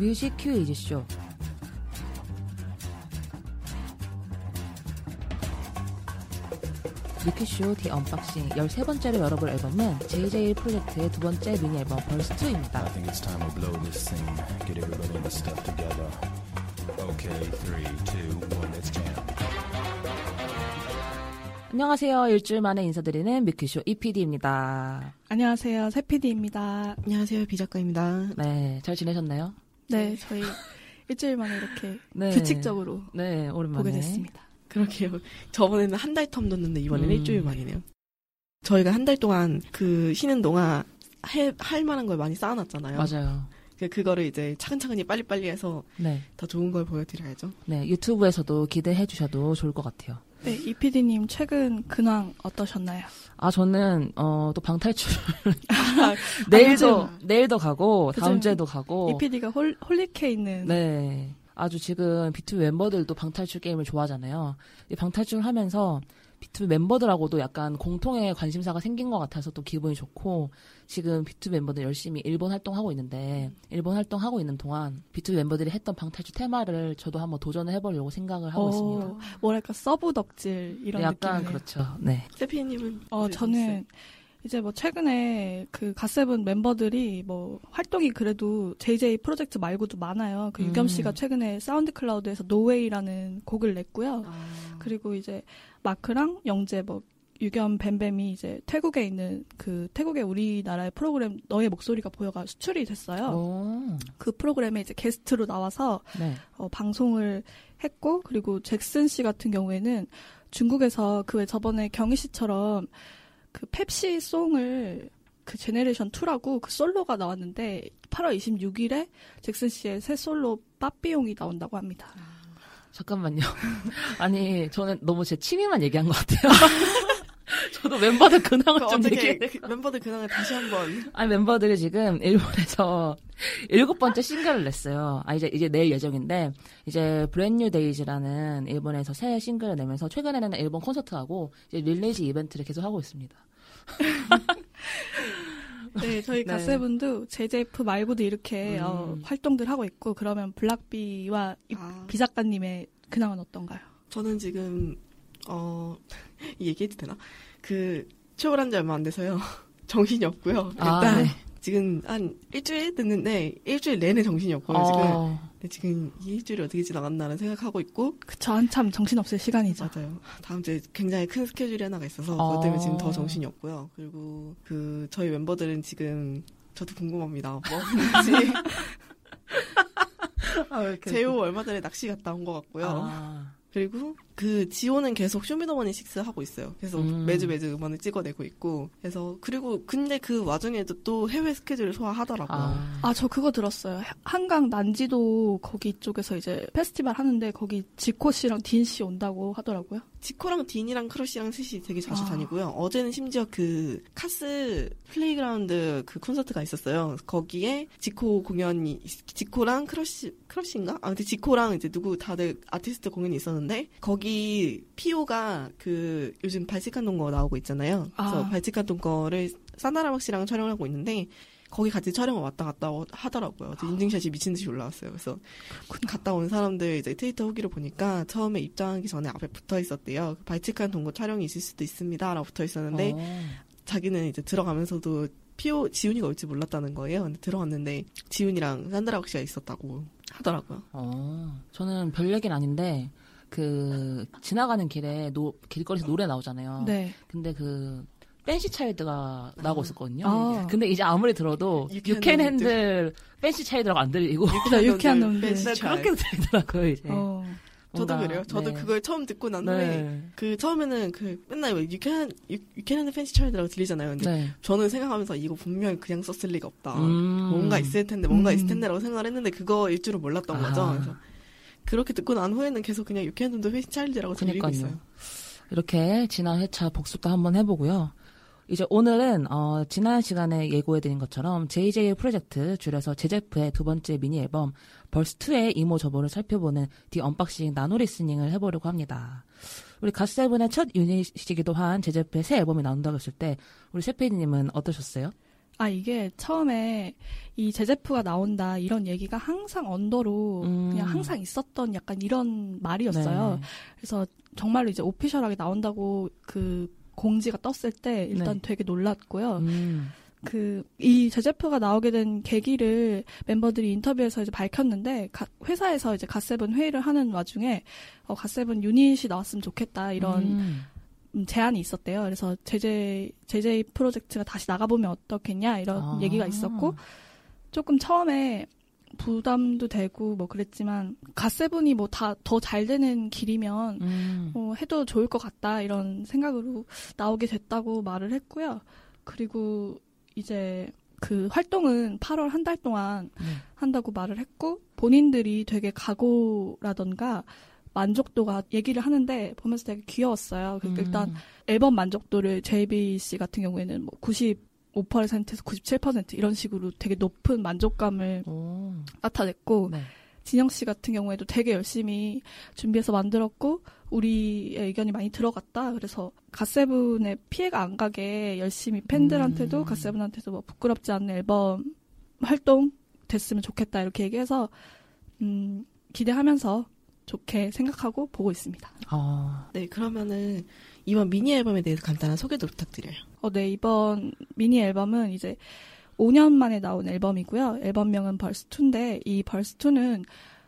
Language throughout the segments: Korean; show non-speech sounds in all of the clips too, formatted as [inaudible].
뮤직 퀴즈 쇼. 뮤큐쇼 The Unboxing 13번째로 열어볼 앨범은 JJ 프로젝트의 두 번째 미니 앨범 Verse 2입니다. I think it's time we blow this thing. Get everybody and the stuff together. Okay, three, two, one, let's jam. 안녕하세요. 일주일 만에 인사드리는 뮤큐쇼 이피디입니다. 안녕하세요. 세피디입니다. 안녕하세요, 비작가입니다. 네, 잘 지내셨나요? 네, 저희 일주일 만에 이렇게 [laughs] 네. 규칙적으로 네, 오랜만에. 보게 됐습니다. 그러게요. 저번에는 한 달텀 뒀는데 이번에는 음. 일주일 만이네요. 저희가 한 달 동안 그 쉬는 동안 할, 할 만한 걸 많이 쌓아놨잖아요. 맞아요. 그, 그거를 이제 차근차근히 빨리빨리 해서 네, 더 좋은 걸 보여드려야죠. 네 유튜브에서도 기대해 주셔도 좋을 것 같아요. 네, 이피디님 최근 근황 어떠셨나요? 아 저는 어, 또 방탈출 [laughs] 내일도 내일도 가고 다음 주에도 가고 이피디가 홀, holic해 있는 네. 아주 지금 비투비 멤버들도 방탈출 게임을 좋아하잖아요. 이 방탈출을 하면서 비투비 멤버들하고도 약간 공통의 관심사가 생긴 것 같아서 또 기분이 좋고 지금 비투비 멤버들 열심히 일본 활동하고 있는데 일본 활동하고 있는 동안 비투비 멤버들이 했던 방탈출 테마를 저도 한번 도전을 해보려고 생각을 하고 어, 있습니다. 뭐랄까 서브 덕질 이런 네, 약간 느낌이네요. 그렇죠. 네. 세피님은? 어, 저는 이제 뭐 최근에 그 갓세븐 멤버들이 뭐 활동이 그래도 JJ 프로젝트 말고도 많아요. 그 음. 유겸 씨가 최근에 사운드 클라우드에서 No Way라는 곡을 냈고요. 아, 그리고 이제 마크랑 영재 뭐 유겸 뱀뱀이 이제 태국에 있는 그 태국의 우리나라의 프로그램 너의 목소리가 보여가 수출이 됐어요. 오. 그 프로그램에 이제 게스트로 나와서 네. 어, 방송을 했고 그리고 잭슨 씨 같은 경우에는 중국에서 그 왜 저번에 경희 씨처럼 그 펩시 송을 그 제네레이션 2라고 그 솔로가 나왔는데 8월 26일에 잭슨 씨의 새 솔로 빠삐용이 나온다고 합니다. 잠깐만요. [laughs] 아니 저는 너무 제 취미만 얘기한 것 같아요. [laughs] [laughs] 저도 멤버들 근황을 그좀 얘기해. 그 멤버들 근황을 다시 한번. 아니 멤버들이 지금 일본에서 [laughs] 일곱 번째 싱글을 냈어요. 아 이제 이제 내일 예정인데 이제 Brand New Days라는 일본에서 새 싱글을 내면서 최근에는 일본 콘서트하고 이제 release 이벤트를 계속 하고 있습니다. [laughs] 네, 저희 네. 갓세븐도 JJP 말고도 이렇게 음. 어, 활동들 하고 있고 그러면 블락비와 이 아, 비 작가님의 근황은 어떤가요? 저는 지금, 어, 이 [laughs] 얘기해도 되나? 그, 취업을 한지 얼마 안 돼서요. [laughs] 정신이 없고요. 아, 일단, 네. 지금 한 일주일 됐는데, 일주일 내내 정신이 없고요, 지금. 어, 근데 지금 이 일주일이 어떻게 지나갔나를 생각하고 있고 그쵸 한참 정신 없을 시간이죠. 맞아요. 다음 주에 굉장히 큰 스케줄이 하나가 있어서 어. 그것 때문에 지금 더 정신이 없고요. 그리고 그 저희 멤버들은 지금 저도 궁금합니다. 뭐 하는지 [laughs] 제호 얼마 전에 낚시 갔다 온 것 같고요. 아, 그리고 그 지호는 계속 쇼미더머니 6 하고 있어요. 그래서 음. 매주 매주 음원을 찍어내고 있고 그래서 그리고 근데 그 와중에도 또 해외 스케줄을 소화하더라고요. 아, 아, 저 그거 들었어요. 한강 난지도 거기 쪽에서 이제 페스티벌 하는데 거기 지코 씨랑 딘 씨 온다고 하더라고요. 지코랑 딘이랑 크러쉬랑 셋이 되게 자주 아. 다니고요. 어제는 심지어 그 카스 플레이그라운드 그 콘서트가 있었어요. 거기에 지코 공연이 지코랑 크러쉬 크러쉬인가? 아 근데 지코랑 이제 누구 다들 아티스트 공연이 있었는데 거기 피오가 그 요즘 발칙한 동거 나오고 있잖아요. 그래서 아. 발칙한 동거를 산다라박 씨랑 촬영을 하고 있는데 거기 같이 촬영을 왔다 갔다 하더라고요. 그래서 인증샷이 미친 듯이 올라왔어요. 그래서 갔다 온 사람들 이제 트위터 후기를 보니까 처음에 입장하기 전에 앞에 붙어 있었대요. 발칙한 동거 촬영이 있을 수도 있습니다라고 붙어 있었는데 어. 자기는 이제 들어가면서도 피오 지훈이가 올지 몰랐다는 거예요. 근데 들어갔는데 지훈이랑 산다라 박 씨가 있었다고 하더라고요. 어, 저는 별 얘기는 아닌데 그 지나가는 길에 노, 길거리에서 노래 나오잖아요. 네. 근데 그 Fancy Child가 나오고 아. 있었거든요. 아. 근데 이제 아무리 들어도 유쾌한 유캔. 핸들 팬시 차일드라고 안 들리고 유쾌한 놈들. Fancy 네, Child. 그렇게 들리더라고요 이제. 어. 저도 뭔가, 그래요. 저도 네. 그걸 처음 듣고 난 후에 네. 그 처음에는 그 맨날 왜 유캔 유캔한드 팬시 차일드라고 들리잖아요. 근데 네. 저는 생각하면서 이거 분명히 그냥 썼을 리가 없다. 음. 뭔가 있을 텐데 뭔가 음. 있을 텐데라고 생각을 했는데 그거일 줄은 몰랐던 거죠. 아. 그래서 그렇게 듣고 난 후에는 계속 그냥 유캔한드 팬시 차일드라고 들리고. 있어요. 이렇게 지난 회차 복습도 한번 해보고요. 이제 오늘은 어, 지난 시간에 예고해드린 것처럼 JJ Project 줄여서 제제프의 두 번째 미니 앨범 Verse 2의 이모 저모를 살펴보는 The Unboxing nano listening을 해보려고 합니다. 우리 갓세븐의 첫 유닛이기도 한 제제프의 새 앨범이 나온다고 했을 때 우리 세피디님은 어떠셨어요? 아 이게 처음에 이 제제프가 나온다 이런 얘기가 항상 언더로 음. 그냥 항상 있었던 약간 이런 말이었어요. 네. 그래서 정말로 이제 오피셜하게 나온다고 그 공지가 떴을 때 일단 네. 되게 놀랐고요. 음. 그이 제제프가 나오게 된 계기를 멤버들이 인터뷰에서 이제 밝혔는데 가- 회사에서 이제 갓세븐 회의를 하는 와중에 어, 갓세븐 유닛이 나왔으면 좋겠다 이런 음. 음, 제안이 있었대요. 그래서 제제 제제 프로젝트가 다시 나가보면 어떻겠냐 이런 아. 얘기가 있었고 조금 처음에 부담도 되고 뭐 그랬지만 갓세븐이 뭐 다 더 잘 되는 길이면 음. 어, 해도 좋을 것 같다 이런 생각으로 나오게 됐다고 말을 했고요. 그리고 이제 그 활동은 8월 한 달 동안 네. 한다고 말을 했고 본인들이 되게 각오라던가 만족도가 얘기를 하는데 보면서 되게 귀여웠어요. 그러니까 일단 음. 앨범 만족도를 JB 씨 같은 경우에는 뭐 95%에서 97% 이런 식으로 되게 높은 만족감을 오. 나타냈고 네. 진영 씨 같은 경우에도 되게 열심히 준비해서 만들었고 우리의 의견이 많이 들어갔다. 그래서 갓세븐에 피해가 안 가게 열심히 팬들한테도 음. 갓세븐한테도 뭐 부끄럽지 않은 앨범 활동 됐으면 좋겠다 이렇게 얘기해서 음, 기대하면서 좋게 생각하고 보고 있습니다. 아. 네, 그러면은 이번 미니 앨범에 대해서 간단한 소개도 부탁드려요. 어, 네, 이번 미니 앨범은 이제 5년 만에 나온 앨범이고요. 앨범명은 Verse 2인데, 이 Verse 2는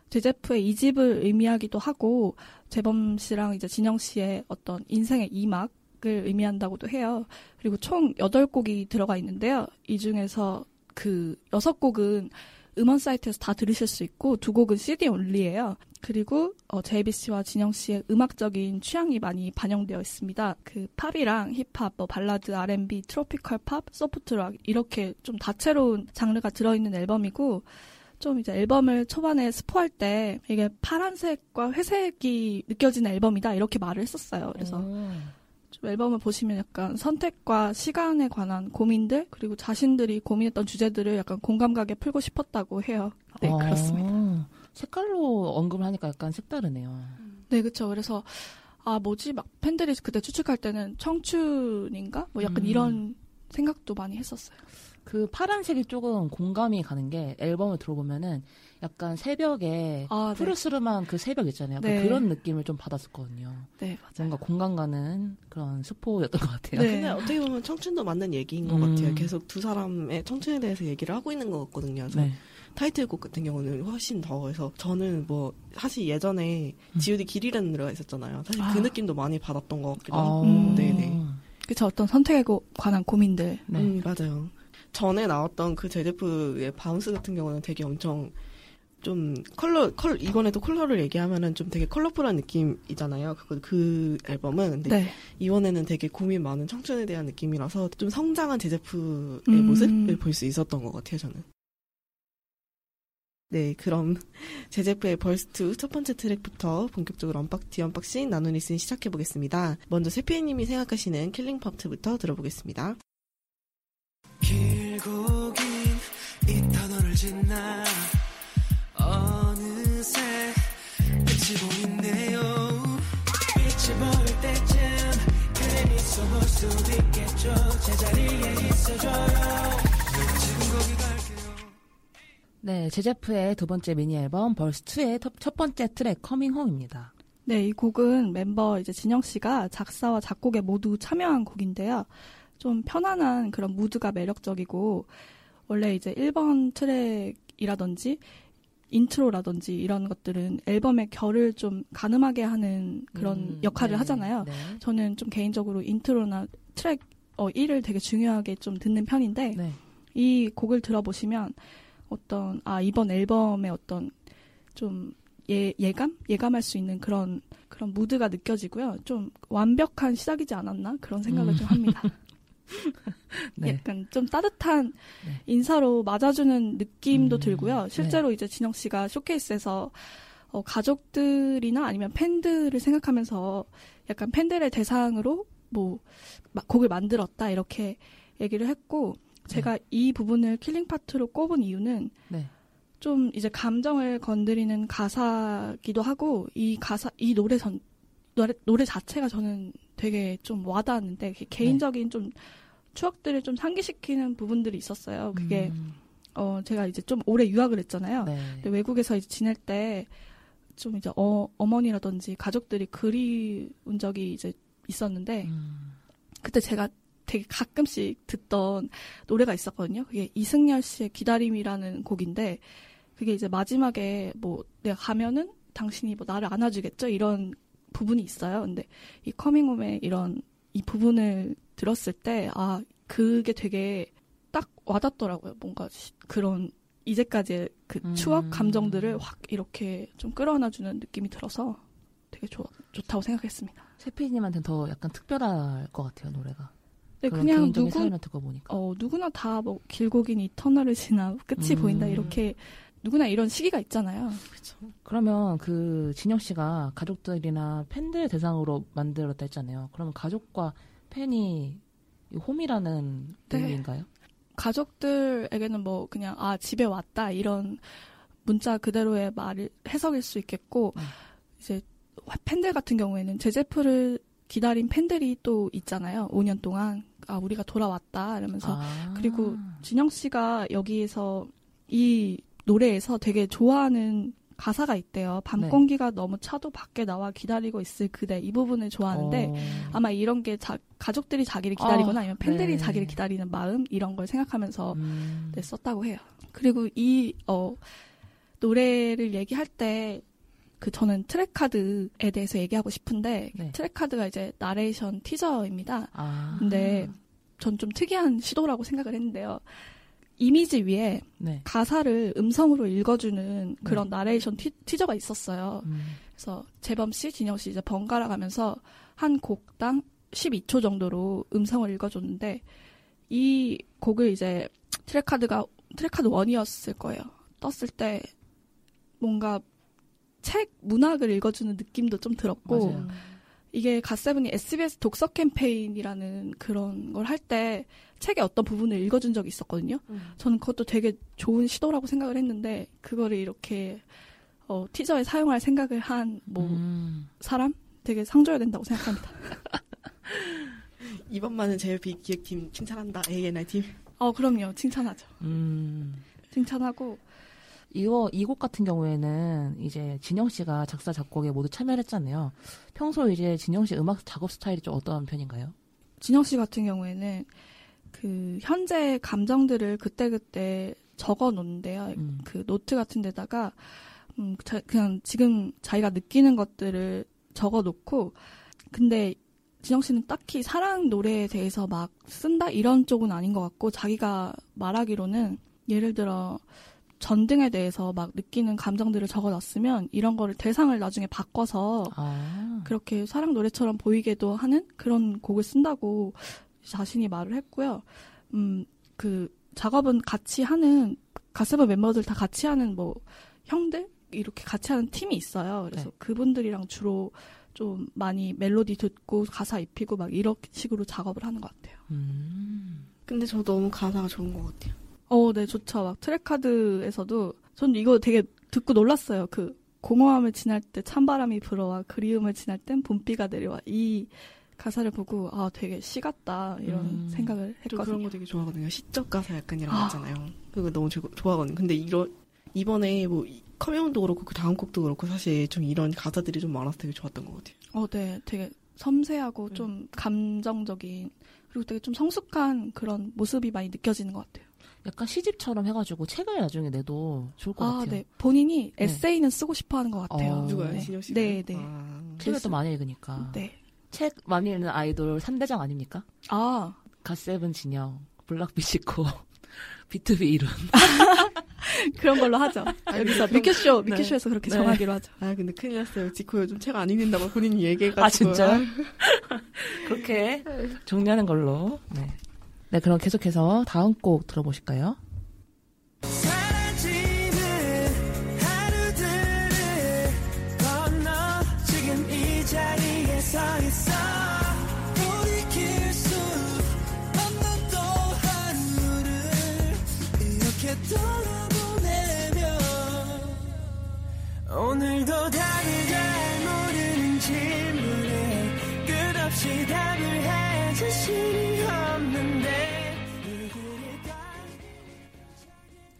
제제프의 이집을 의미하기도 하고, 재범 씨랑 이제 진영 씨의 어떤 인생의 이막 을 의미한다고도 해요. 그리고 총 8곡이 들어가 있는데요. 이 중에서 그 6곡은 음원 사이트에서 다 들으실 수 있고, 두 곡은 CD only예요. 그리고 어, 제이비 씨와 진영 씨의 음악적인 취향이 많이 반영되어 있습니다. 그 팝이랑 힙합, 뭐 발라드, R&B, tropical pop, soft rock 이렇게 좀 다채로운 장르가 들어있는 앨범이고 좀 이제 앨범을 초반에 스포할 때 이게 파란색과 회색이 느껴지는 앨범이다 이렇게 말을 했었어요. 그래서 오. 좀 앨범을 보시면 약간 선택과 시간에 관한 고민들 그리고 자신들이 고민했던 주제들을 약간 공감 가게 풀고 싶었다고 해요. 네 아. 그렇습니다. 색깔로 언급을 하니까 약간 색다르네요. 네, 그쵸. 그래서, 아, 뭐지? 막 팬들이 그때 추측할 때는 청춘인가? 뭐 약간 음. 이런 생각도 많이 했었어요. 그 파란색이 조금 공감이 가는 게 앨범을 들어보면은 약간 새벽에 아, 네. 푸르스름한 그 새벽 있잖아요. 네. 그런 느낌을 좀 받았었거든요. 네, 맞아요. 뭔가 공감 가는 그런 스포였던 것 같아요. 네. 근데 어떻게 보면 청춘도 맞는 얘기인 것 음. 같아요. 계속 두 사람의 청춘에 대해서 얘기를 하고 있는 것 같거든요. 그래서 네. 타이틀곡 같은 경우는 훨씬 더 해서 저는 뭐 사실 예전에 G.O.D 길이라는 노래가 있었잖아요. 사실 그 아. 느낌도 많이 받았던 것 같기도 아, 하고. 음. 네네. 그쵸. 어떤 선택에 고- 관한 고민들. 네. 음, 맞아요. 전에 나왔던 그 제제프의 Bounce 같은 경우는 되게 엄청 좀 컬러 컬 이번에도 컬러를 얘기하면은 좀 되게 컬러풀한 느낌이잖아요. 그, 그 앨범은 근데 네. 이번에는 되게 고민 많은 청춘에 대한 느낌이라서 좀 성장한 제제프의 음. 모습을 볼 수 있었던 것 같아요. 저는. 네, 그럼 제제프의 Verse 2 첫 번째 트랙부터 본격적으로 언박 The Unboxing nano listening 시작해 보겠습니다. 먼저 세피디님이 생각하시는 killing part부터 들어보겠습니다. 길고 긴 이 터널을 지나? 어느새 끝이 보이네요. 빛이 보일 때쯤 그래 있어볼 수 있겠죠. 제자리에 있어줘요. 지금 거기 갈게요. 네, 제제프의 두 번째 미니 앨범 Verse 2의 첫 번째 트랙 Coming Home입니다. 네, 이 곡은 멤버 이제 진영 씨가 작사와 작곡에 모두 참여한 곡인데요. 좀 편안한 그런 무드가 매력적이고, 원래 이제 1번 트랙이라든지, intro라든지 이런 것들은 앨범의 결을 좀 가늠하게 하는 그런 음, 역할을 네, 하잖아요. 네. 저는 좀 개인적으로 intro나 트랙 어, 1을 되게 중요하게 좀 듣는 편인데 네. 이 곡을 들어보시면 어떤 아 이번 앨범의 어떤 좀 예, 예감 예감할 수 있는 그런 그런 무드가 느껴지고요. 좀 완벽한 시작이지 않았나 그런 생각을 음. 좀 합니다. [laughs] [laughs] 네. 약간 좀 따뜻한 네. 인사로 맞아주는 느낌도 음, 들고요. 실제로 이제 진영 씨가 쇼케이스에서 어, 가족들이나 아니면 팬들을 생각하면서 약간 팬들의 대상으로 뭐 마- 곡을 만들었다 이렇게 얘기를 했고 제가 이 부분을 killing part로 꼽은 이유는 네. 좀 이제 감정을 건드리는 가사기도 하고 이 가사 이 노래 전 노래, 노래 자체가 저는 되게 좀 와닿았는데 개- 개인적인 좀 추억들을 좀 상기시키는 부분들이 있었어요. 그게 음, 어 제가 이제 좀 오래 유학을 했잖아요. 네. 근데 외국에서 이제 지낼 때 좀 이제 어, 어머니라든지 가족들이 그리운 적이 이제 있었는데 음, 그때 제가 되게 가끔씩 듣던 노래가 있었거든요. 그게 이승열 씨의 기다림이라는 곡인데 그게 이제 마지막에 뭐 내가 가면은 당신이 뭐 나를 안아주겠죠 이런 부분이 있어요. 근데 이 커밍홈의 이런 이 부분을 들었을 때 아 그게 되게 딱 와닿더라고요. 뭔가 시- 그런 이제까지의 그 음. 추억 감정들을 확 이렇게 좀 끌어안아주는 느낌이 들어서 되게 좋, 좋다고 생각했습니다. 세피님한테는 더 약간 특별할 것 같아요 노래가. 그런 그냥 누구 보니까. 어, 누구나 다 뭐 길고 긴 이터널을 지나 끝이 음. 보인다 이렇게 누구나 이런 시기가 있잖아요. 그쵸. 그러면 그 진영 씨가 가족들이나 팬들 대상으로 만들었다 했잖아요. 그러면 가족과 팬이 이 홈이라는 네. 의미인가요? 가족들에게는 뭐 그냥 아 집에 왔다 이런 문자 그대로의 말을 해석일 수 있겠고 음. 이제 팬들 같은 경우에는 제제프를 기다린 팬들이 또 있잖아요. 5년 동안 아 우리가 돌아왔다 이러면서 아. 그리고 진영 씨가 여기에서 이 노래에서 되게 좋아하는 가사가 있대요. 밤 네. 공기가 너무 차도 밖에 나와 기다리고 있을 그대 이 부분을 좋아하는데 어. 아마 이런 게 자, 가족들이 자기를 기다리거나 아, 아니면 팬들이 네. 자기를 기다리는 마음 이런 걸 생각하면서 음. 네, 썼다고 해요. 그리고 이 어, 노래를 얘기할 때 그 저는 트랙 카드에 대해서 얘기하고 싶은데 네. 트랙 카드가 이제 나레이션 teaser입니다. 아. 근데 전 좀 특이한 시도라고 생각을 했는데요. 이미지 위에 네. 가사를 음성으로 읽어주는 그런 나레이션 티, teaser가 있었어요. 음. 그래서 재범 씨, 진영 씨 이제 번갈아 가면서 한 곡당 12초 정도로 음성을 읽어줬는데 이 곡을 이제 트랙카드가 트랙카드 1이었을 거예요. 떴을 때 뭔가 책 문학을 읽어주는 느낌도 좀 들었고 맞아요. 이게 갓세븐이 SBS 독서 캠페인이라는 그런 걸 할 때 책의 어떤 부분을 읽어준 적이 있었거든요. 저는 그것도 되게 좋은 시도라고 생각을 했는데 그거를 이렇게 어, teaser에 사용할 생각을 한 뭐 음. 사람 되게 상줘야 된다고 생각합니다. [laughs] 이번만은 JYP 기획팀 칭찬한다. A&R 팀. 어 그럼요 칭찬하죠. 음. 칭찬하고 이거 이 곡 같은 경우에는 이제 진영 씨가 작사 작곡에 모두 참여를 했잖아요. 평소 이제 진영 씨 음악 작업 스타일이 좀 어떤 편인가요? 진영 씨 같은 경우에는 그 현재 감정들을 그때그때 적어 놓는데요. 음. 그 노트 같은 데다가 음, 자- 그냥 지금 자기가 느끼는 것들을 적어 놓고 근데 진영 씨는 딱히 사랑 노래에 대해서 막 쓴다 이런 쪽은 아닌 것 같고 자기가 말하기로는 예를 들어 전등에 대해서 막 느끼는 감정들을 적어 놨으면 이런 거를 대상을 나중에 바꿔서 아. 그렇게 사랑 노래처럼 보이게도 하는 그런 곡을 쓴다고 자신이 말을 했고요. 음, 그 작업은 같이 하는 가세븐 멤버들 다 같이 하는 뭐 형들 이렇게 같이 하는 팀이 있어요. 그래서 네. 그분들이랑 주로 좀 많이 멜로디 듣고 가사 입히고 막 이런 식으로 작업을 하는 것 같아요. 음. 근데 저 너무 가사가 좋은 것 같아요. 어, 네, 좋죠. 막 트랙카드에서도 전 이거 되게 듣고 놀랐어요. 그 공허함을 지날 때 찬바람이 불어와 그리움을 지날 땐 봄비가 내려와 이 가사를 보고 아 되게 시 같다 이런 음. 생각을 저 그런 했거든요. 거 되게 좋아하거든요. 시적 가사 약간 이런 거 아. 있잖아요. 그거 너무 조- 좋아하거든요. 근데 이런 이번에 뭐 Coming도 그렇고 그 다음 곡도 그렇고 사실 좀 이런 가사들이 좀 많아서 되게 좋았던 것 같아요. 어, 네, 되게 섬세하고 음. 좀 감정적인 그리고 되게 좀 성숙한 그런 모습이 많이 느껴지는 것 같아요. 약간 시집처럼 해가지고 책을 나중에 내도 좋을 것 아, 같아요. 네, 본인이 네. 에세이는 쓰고 싶어 하는 것 같아요. 어. 누가요? 네. 진영 씨? 네, 네. 아, 책을 또 많이 읽으니까. 네. 책 많이 읽는 아이돌 3대장 아닙니까? 아, 갓세븐 진영, 블락비 지코, [laughs] 비투비 일훈. [laughs] 그런 걸로 하죠. 여기서 미큐쇼, 미큐쇼에서 그렇게 네. 정하기로 하죠. 아 근데 큰일 났어요. 지코 요즘 책 안 읽는다고 본인이 얘기해가지고. 아, 진짜요? [laughs] 그렇게 정리하는 걸로. 네. 네, 그럼 계속해서 다음 곡 들어보실까요?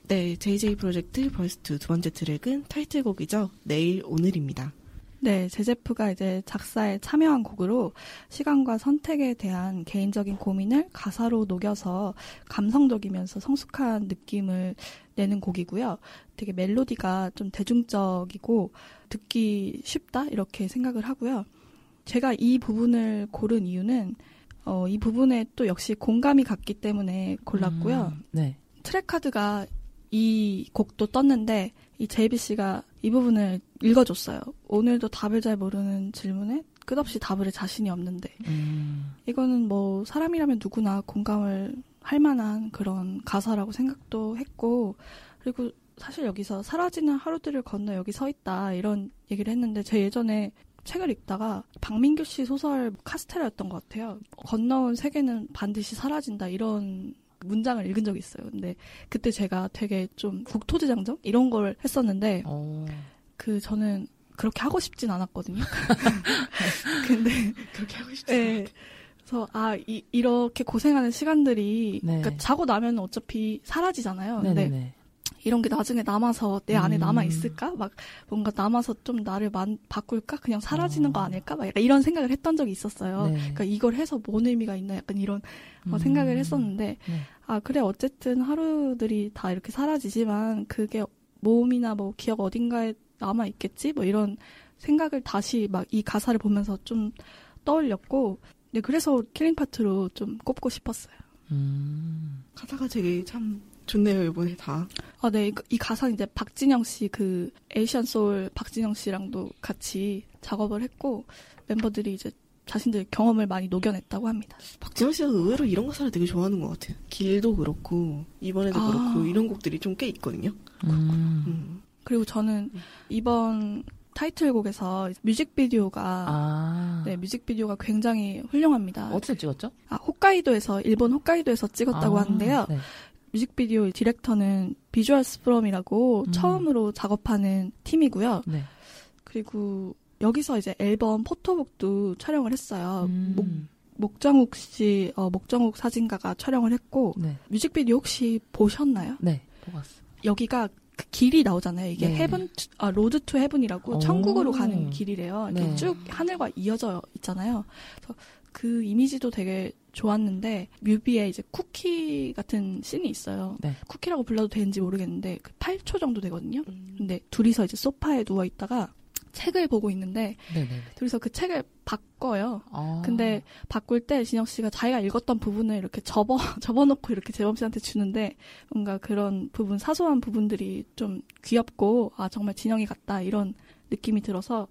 네, JJ 프로젝트 벌스2 두 번째 트랙은 타이틀곡이죠. 내일 오늘입니다. 네, 제제프가 이제 작사에 참여한 곡으로 시간과 선택에 대한 개인적인 고민을 가사로 녹여서 감성적이면서 성숙한 느낌을 내는 곡이고요. 되게 멜로디가 좀 대중적이고 듣기 쉽다 이렇게 생각을 하고요. 제가 이 부분을 고른 이유는 어, 이 부분에 또 역시 공감이 갔기 때문에 골랐고요. 음, 네. 트랙 카드가 이 곡도 떴는데 이 제이비 씨가 이 부분을 읽어줬어요. 오늘도 답을 잘 모르는 질문에 끝없이 답을 해 자신이 없는데 음, 이거는 뭐 사람이라면 누구나 공감을 할 만한 그런 가사라고 생각도 했고 그리고 사실 여기서 사라지는 하루들을 건너 여기 서 있다 이런 얘기를 했는데 제 예전에 책을 읽다가 박민규 씨 소설 카스테라였던 것 같아요. 건너온 세계는 반드시 사라진다 이런 문장을 읽은 적이 있어요. 근데 그때 제가 되게 좀 국토대장정 이런 걸 했었는데 어, 그 저는 그렇게 하고 싶진 않았거든요. [laughs] 근데 그렇게 하고 싶지 네. 그래서 아 이, 이렇게 고생하는 시간들이 네. 그러니까 자고 나면 어차피 사라지잖아요. 근데 네네네. 이런 게 나중에 남아서 내 안에 음. 남아 있을까? 막 뭔가 남아서 좀 나를 만, 바꿀까? 그냥 사라지는 어. 거 아닐까? 막 약간 이런 생각을 했던 적이 있었어요. 네. 그러니까 이걸 해서 뭔 의미가 있나? 약간 이런 어, 음. 생각을 했었는데 네. 아 그래 어쨌든 하루들이 다 이렇게 사라지지만 그게 몸이나 뭐 기억 어딘가에 남아 있겠지? 뭐 이런 생각을 다시 막 이 가사를 보면서 좀 떠올렸고 네, 그래서 killing part로 좀 꼽고 싶었어요. 음, 가사가 되게 참 좋네요, 이번에 다. 아, 네. 이, 이 가사 이제 박진영 씨, 그, Asian Soul 박진영 씨랑도 같이 작업을 했고, 멤버들이 이제 자신들 경험을 많이 녹여냈다고 합니다. 박진영 씨가 의외로 이런 가사를 되게 좋아하는 것 같아요. 길도 그렇고, 이번에도 아. 그렇고, 이런 곡들이 좀 꽤 있거든요. 음. 음. 그리고 저는 이번 타이틀곡에서 뮤직비디오가, 아, 네, 뮤직비디오가 굉장히 훌륭합니다. 어디서 찍었죠? 아, 홋카이도에서, 일본 홋카이도에서 찍었다고 아, 하는데요. 네. 뮤직비디오 디렉터는 Visualsfrom이라고 음. 처음으로 작업하는 팀이고요. 네. 그리고 여기서 이제 앨범 포토북도 촬영을 했어요. 음, 목, 목정욱 씨, 어, 목정욱 사진가가 촬영을 했고, 네. 뮤직비디오 혹시 보셨나요? 네. 봤어. 여기가 그 길이 나오잖아요. 이게 네. Heaven, to- 아, Road to Heaven이라고 오. 천국으로 가는 길이래요. 이렇게 네. 쭉 하늘과 이어져 있잖아요. 그래서 그 이미지도 되게 좋았는데, 뮤비에 이제 쿠키 같은 씬이 있어요. 네. 쿠키라고 불러도 되는지 모르겠는데, 그 8초 정도 되거든요. 음. 근데 둘이서 이제 소파에 누워 있다가 책을 보고 있는데, 네네. 둘이서 그 책을 바꿔요. 아. 근데 바꿀 때 진영 씨가 자기가 읽었던 부분을 이렇게 접어 [laughs] 접어놓고 이렇게 재범 씨한테 주는데 뭔가 그런 부분 사소한 부분들이 좀 귀엽고 아 정말 진영이 같다 이런 느낌이 들어서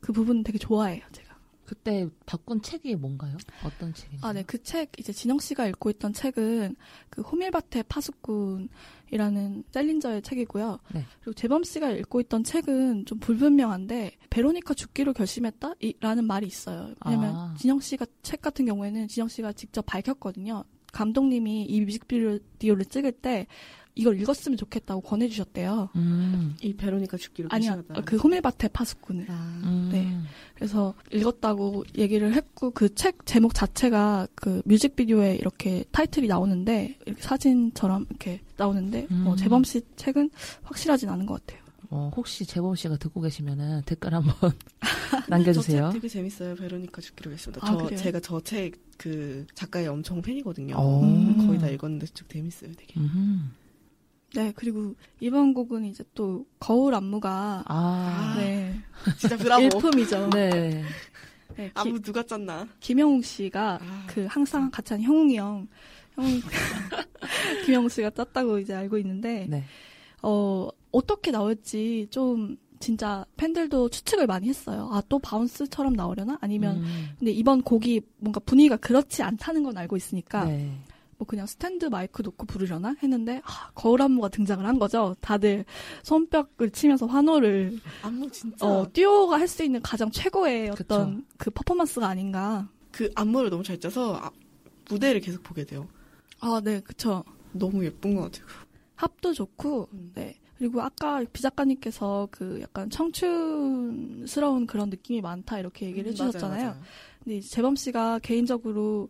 그 부분 되게 좋아해요 제가. 그때 바꾼 책이 뭔가요? 어떤 책인지? 아, 네. 그 책, 이제 진영 씨가 읽고 있던 책은 그 호밀밭의 파수꾼이라는 셀린저의 책이고요. 네. 그리고 재범 씨가 읽고 있던 책은 좀 불분명한데, 베로니카 죽기로 결심했다? 이- 라는 말이 있어요. 왜냐면 아. 진영 씨가 책 같은 경우에는 진영 씨가 직접 밝혔거든요. 감독님이 이 뮤직비디오를 찍을 때 이걸 읽었으면 좋겠다고 권해주셨대요. 음. 이 베로니카 죽기로 아니야. 그 호밀밭의 파수꾼을. 아, 음. 네. 그래서 읽었다고 얘기를 했고 그 책 제목 자체가 그 뮤직비디오에 이렇게 타이틀이 나오는데 이렇게 사진처럼 이렇게 나오는데 음. 어, 재범 씨 책은 확실하진 않은 것 같아요. 어, 혹시 재범 씨가 듣고 계시면은 댓글 한번 [laughs] 남겨주세요. 저책 되게 재밌어요. 베로니카 죽기로 결심하다. 아, 저 그래요? 제가 저 책 그 작가의 엄청 팬이거든요. 오. 음, 거의 다 읽었는데 좀 재밌어요. 되게. 음흠. 네 그리고 이번 곡은 이제 또 거울 안무가 아. 네 진짜 브라보. 일품이죠. 네. 네, 기- 아무 누가 짰나? 김영웅 씨가 아. 그 항상 같이 하는 형웅이 형 형, [laughs] 김영웅 씨가 짰다고 이제 알고 있는데 네. 어, 어떻게 나올지 좀 진짜 팬들도 추측을 많이 했어요. 아, 또 바운스처럼 나오려나? 아니면, 음. 근데 이번 곡이 뭔가 분위기가 그렇지 않다는 건 알고 있으니까, 네. 뭐 그냥 스탠드 마이크 놓고 부르려나? 했는데, 아, 거울 안무가 등장을 한 거죠. 다들 손뼉을 치면서 환호를, 안무 진짜 어, 듀오가 할 수 있는 가장 최고의 그쵸. 어떤 그 퍼포먼스가 아닌가. 그 안무를 너무 잘 짜서 아, 무대를 계속 보게 돼요. 아, 네, 그쵸. 너무 예쁜 것 같아요. 합도 좋고, 음. 네. 그리고 아까 비 작가님께서 그 약간 청춘스러운 그런 느낌이 많다 이렇게 얘기를 음, 맞아요, 해주셨잖아요. 맞아요. 근데 이제 재범 씨가 개인적으로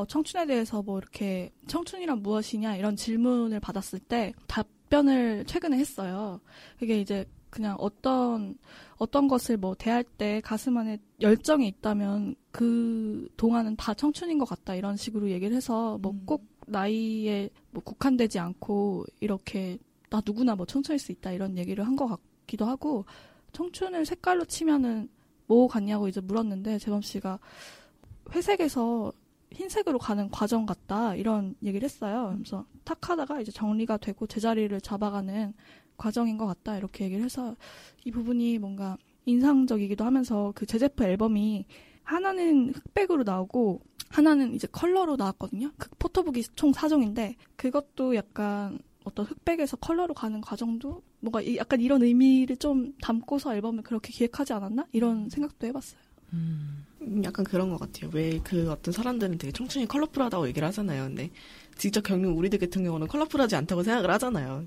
어, 청춘에 대해서 뭐 이렇게 청춘이란 무엇이냐 이런 질문을 받았을 때 답변을 최근에 했어요. 그게 이제 그냥 어떤 어떤 것을 뭐 대할 때 가슴 안에 열정이 있다면 그 동안은 다 청춘인 것 같다 이런 식으로 얘기를 해서 뭐 음. 꼭 나이에 뭐 국한되지 않고 이렇게 나 누구나 뭐 청춘일 수 있다 이런 얘기를 한 것 같기도 하고 청춘을 색깔로 치면은 뭐 같냐고 이제 물었는데 재범 씨가 회색에서 흰색으로 가는 과정 같다 이런 얘기를 했어요. 그래서 탁 하다가 이제 정리가 되고 제자리를 잡아가는 과정인 것 같다 이렇게 얘기를 해서 이 부분이 뭔가 인상적이기도 하면서 그 제제프 앨범이 하나는 흑백으로 나오고 하나는 이제 컬러로 나왔거든요. 그 포토북이 총 4종인데 그것도 약간 어떤 흑백에서 컬러로 가는 과정도 뭔가 이- 약간 이런 의미를 좀 담고서 앨범을 그렇게 기획하지 않았나 이런 생각도 해봤어요. 음. 음, 약간 그런 것 같아요. 왜 그 어떤 사람들은 되게 청춘이 컬러풀하다고 얘기를 하잖아요. 근데 직접 겪는 우리들 같은 경우는 컬러풀하지 않다고 생각을 하잖아요.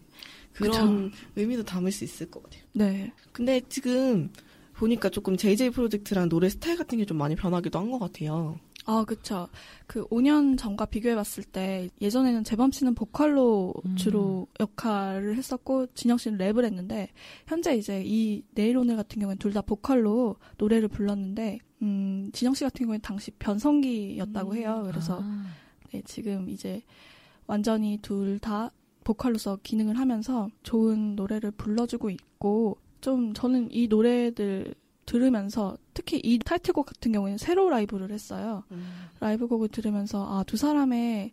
그런 의미도 담을 수 있을 것 같아요. 네, 근데 지금 보니까 조금 JJ 프로젝트랑 노래 스타일 같은 게 좀 많이 변하기도 한 것 같아요. 아, 그쵸. 그 5년 전과 비교해봤을 때 예전에는 재범 씨는 보컬로 음. 주로 역할을 했었고 진영 씨는 랩을 했는데 현재 이제 이 내일 오늘 같은 경우는 둘 다 보컬로 노래를 불렀는데 음, 진영 씨 같은 경우는 당시 변성기였다고 음. 해요. 그래서 아. 네, 지금 이제 완전히 둘 다 보컬로서 기능을 하면서 좋은 노래를 불러주고 있고 좀 저는 이 노래들 들으면서 특히 이 타이틀곡 같은 경우에는 새로 라이브를 했어요. 라이브 곡을 들으면서 아 두 사람의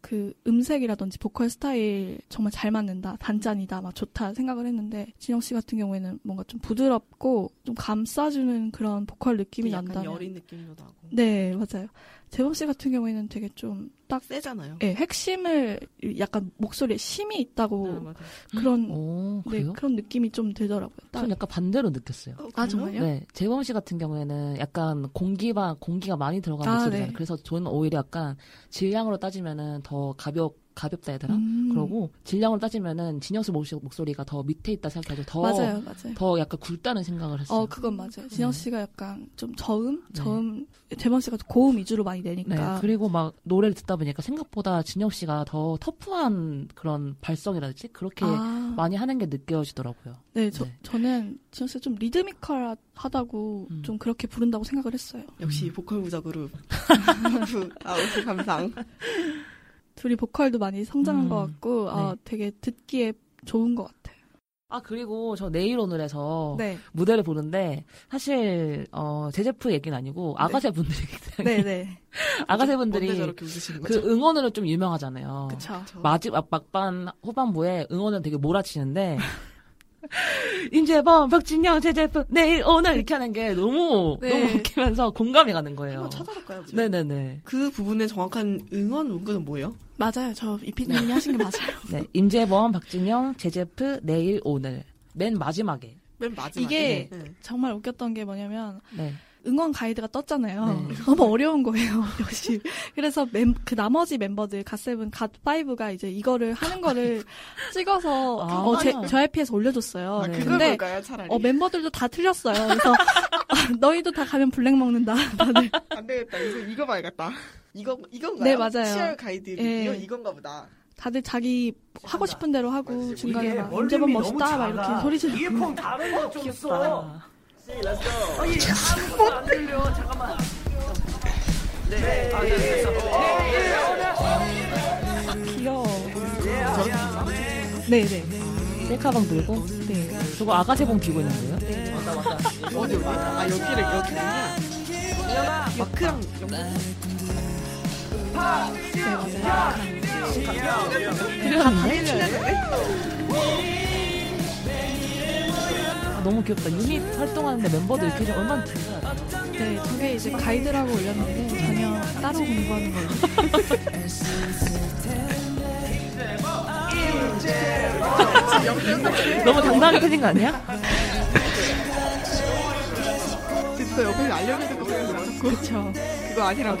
그 음색이라든지 보컬 스타일 정말 잘 맞는다 단짠이다 막 좋다 생각을 했는데 진영 씨 같은 경우에는 뭔가 좀 부드럽고 좀 감싸주는 그런 보컬 느낌이 약간 난다면 여린 느낌도 나고. 네 맞아요 재범 씨 같은 경우에는 되게 좀 딱 세잖아요. 예, 핵심을 약간 목소리에 심이 있다고 아, 맞아요. 그런 오, 네? 그런 느낌이 좀 들더라고요. 딱- 전 약간 반대로 느꼈어요. 어, 아? 정말요? 네, 재범 씨 같은 경우에는 약간 공기가 공기가 많이 들어간 아, 목소리잖아요. 네. 그래서 저는 오히려 약간 질량으로 따지면은 더 가볍 가볍다 해야 되나? 음, 그러고 질량으로 따지면은 진영 씨 목소- 목소리가 더 밑에 있다 생각해서 더 맞아요, 맞아요. 더 약간 굵다는 생각을 했어요. 어, 그건 맞아요. 진영 네. 씨가 약간 좀 저음, 네. 저음, 재범 씨가 고음 위주로 많이 네, 내니까. 그리고 막 노래를 듣다 보니까 생각보다 진영 씨가 더 터프한 그런 발성이라든지 그렇게 아, 많이 하는 게 느껴지더라고요. 네, 저, 네. 저는 진영 씨가 좀 리드미컬하다고 음. 좀 그렇게 부른다고 생각을 했어요. 역시 보컬 부자 그룹. [laughs] [laughs] 아웃 감상. 둘이 보컬도 많이 성장한 음, 것 같고, 아, 네. 되게 듣기에 좋은 것 같아요. 아 그리고 저 내일 오늘에서 네, 무대를 보는데 사실 어 제제프 얘기는 아니고 아가새 분들이 [laughs] 네, 네. 아가새 뭔데 분들이 저렇게 웃으시는 그? 응원으로 좀 유명하잖아요. 그쵸. 저- 마지막 막반 후반부에 응원을 되게 몰아치는데 [laughs] 임재범, 박진영, 제제프 내일 오늘 이렇게 하는 게 너무 네. 너무 웃기면서 공감이 가는 거예요. 한번 찾아볼까요? 네네네. 그 부분의 정확한 응원 문구는 뭐예요? 맞아요. 저 이피디님이 하신 게 맞아요. [laughs] 네, 임재범, 박진영, 제제프 내일 오늘 맨 마지막에. 맨 마지막에. 이게 네. 정말 웃겼던 게 뭐냐면, 네. 응원 가이드가 떴잖아요. 네. [laughs] 너무 어려운 거예요, 역시. 그래서 멤, 그 나머지 멤버들, 갓세븐, 갓파이브가 이제 이거를 하는 거를 [laughs] 찍어서, 아. 어, 제, JYP에서 올려줬어요. 아, 그걸 근데, 볼까요, 차라리? 어, 멤버들도 다 틀렸어요. 그래서, 너희도 다 가면 블랙 먹는다. 다들. 안 되겠다. 이거, 이거 봐야겠다. 이거, 이건가요? 네, 맞아요. 치열 가이드 예. 이거 이건가 보다. 다들 자기 하고 싶은 대로 하고, 중간에 이게 막, 너무 멋있다, 막. 이렇게 소리 지르고. 이어폰 다른 거좀 써. 아, 아니 아무것도 안 들려. 잠깐만. 네. 아, 네, 됐어. 귀여워. 네 네. 셀카방 들고 네. 저거 아가새봉 들고 있는 거예요? 맞다 맞다. 어디, 어디? 아, 여기를, 여기구나. 마크랑 여기. 아, 너무 귀엽다. 유닛 활동하는데 멤버들 이렇게 좀 얼마나 좋아요. 네, 저게 이제 가이드라고 올렸는데, 전혀 따로 공부하는 걸로. [laughs] 너무 당당하게 터진 거 아니야? 진짜 옆에서 알려주는 거 보여요. 그쵸. 그거 아니라고.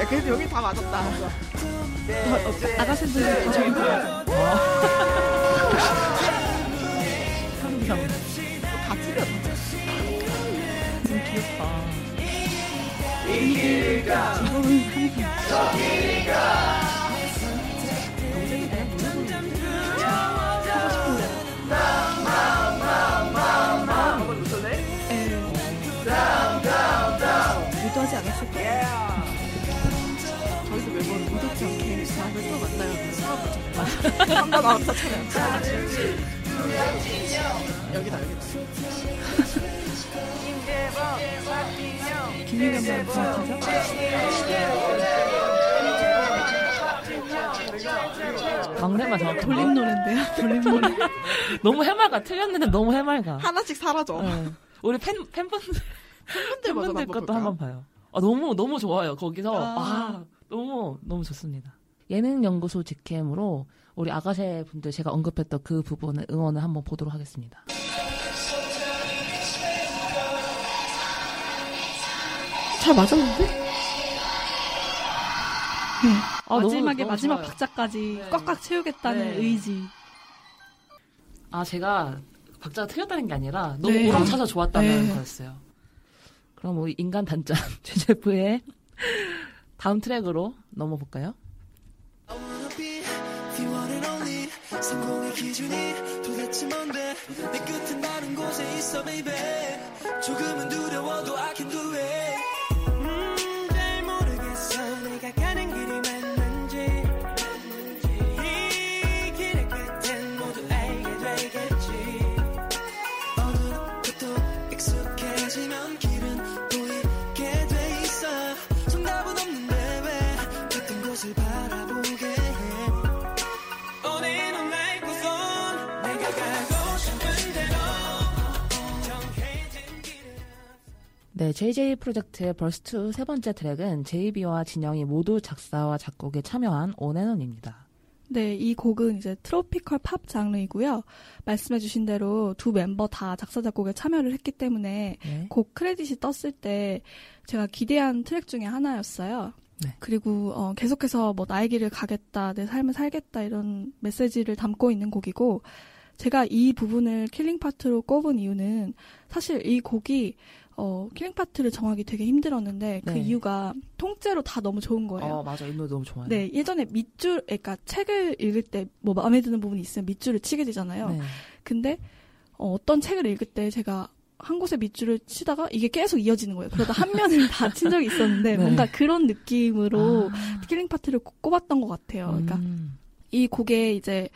야, 그래도 여기 다 맞았다. 아가새들 다 저기 항상. 다 틀렸다. 너무 귀엽다. 의도하지 3만 원 4천 원. 여기다 여기다. 김유겸 반 진짜? 막내가 저 돌림 노래인데 돌림 노래. 너무 해맑아. 틀렸는데 너무 해맑아. 하나씩 사라져. 네. 우리 팬 팬분들 팬분들, 팬분들 것도 한번 봐요. 아, 너무 너무 좋아요. 거기서 아, 아 너무 너무 좋습니다. 예능연구소 직캠으로 우리 아가새 분들 제가 언급했던 그 부분을 응원을 한번 보도록 하겠습니다. 잘 맞았는데? 네. 아, 너무- 마지막에 너무 마지막 좋아요. 박자까지 네. 꽉꽉 채우겠다는 네. 의지. 아 제가 박자가 틀렸다는 게 아니라 너무 네. 우렁차서 좋았다는 네. 거였어요. 그럼 우리 인간 단짠 [laughs] 최재프의 다음 트랙으로 넘어볼까요? 기준이 도대체 뭔데 내 끝은 다른 곳에 있어 baby. 조금은 두려워도 I can do 네, JJ 프로젝트의 Verse 2 세 번째 트랙은 JB와 진영이 모두 작사와 작곡에 참여한 On & On입니다. 네, 이 곡은 이제 tropical pop 장르이고요. 말씀해주신 대로 두 멤버 다 작사 작곡에 참여를 했기 때문에 네. 곡 credit이 떴을 때 제가 기대한 트랙 중에 하나였어요. 네. 그리고 어, 계속해서 뭐 나의 길을 가겠다, 내 삶을 살겠다 이런 메시지를 담고 있는 곡이고 제가 이 부분을 killing part로 꼽은 이유는 사실 이 곡이 어, killing part를 정하기 되게 힘들었는데 그 네. 이유가 통째로 다 너무 좋은 거예요. 어, 맞아. 이 노래 너무 좋아요. 네, 예전에 밑줄, 그러니까 책을 읽을 때 뭐 마음에 드는 부분이 있으면 밑줄을 치게 되잖아요. 네. 근데 어, 떤 책을 읽을 때 제가 한 곳에 밑줄을 치다가 이게 계속 이어지는 거예요. 그러다 한 면을 다 친 적이 있었는데 [laughs] 네. 뭔가 그런 느낌으로 아, killing part를 꼽- 꼽았던 것 같아요. 그러니까 음. 이 곡에 이제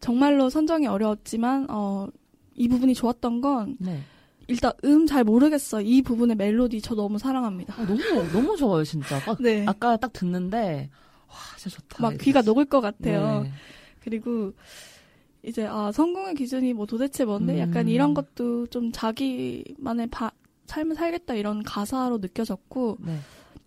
정말로 선정이 어려웠지만 어, 이 부분이 좋았던 건 네. 일단 음 잘 모르겠어. 이 부분의 멜로디 저 너무 사랑합니다. 아, 너무 너무 좋아요, 진짜. 아까, 네. 아까 딱 듣는데 와, 진짜 좋다. 막 귀가. 녹을 것 같아요. 네. 그리고 이제 아 성공의 기준이 뭐 도대체 뭔데 약간 음. 이런 것도 좀 자기만의 바- 삶을 살겠다 이런 가사로 느껴졌고 네.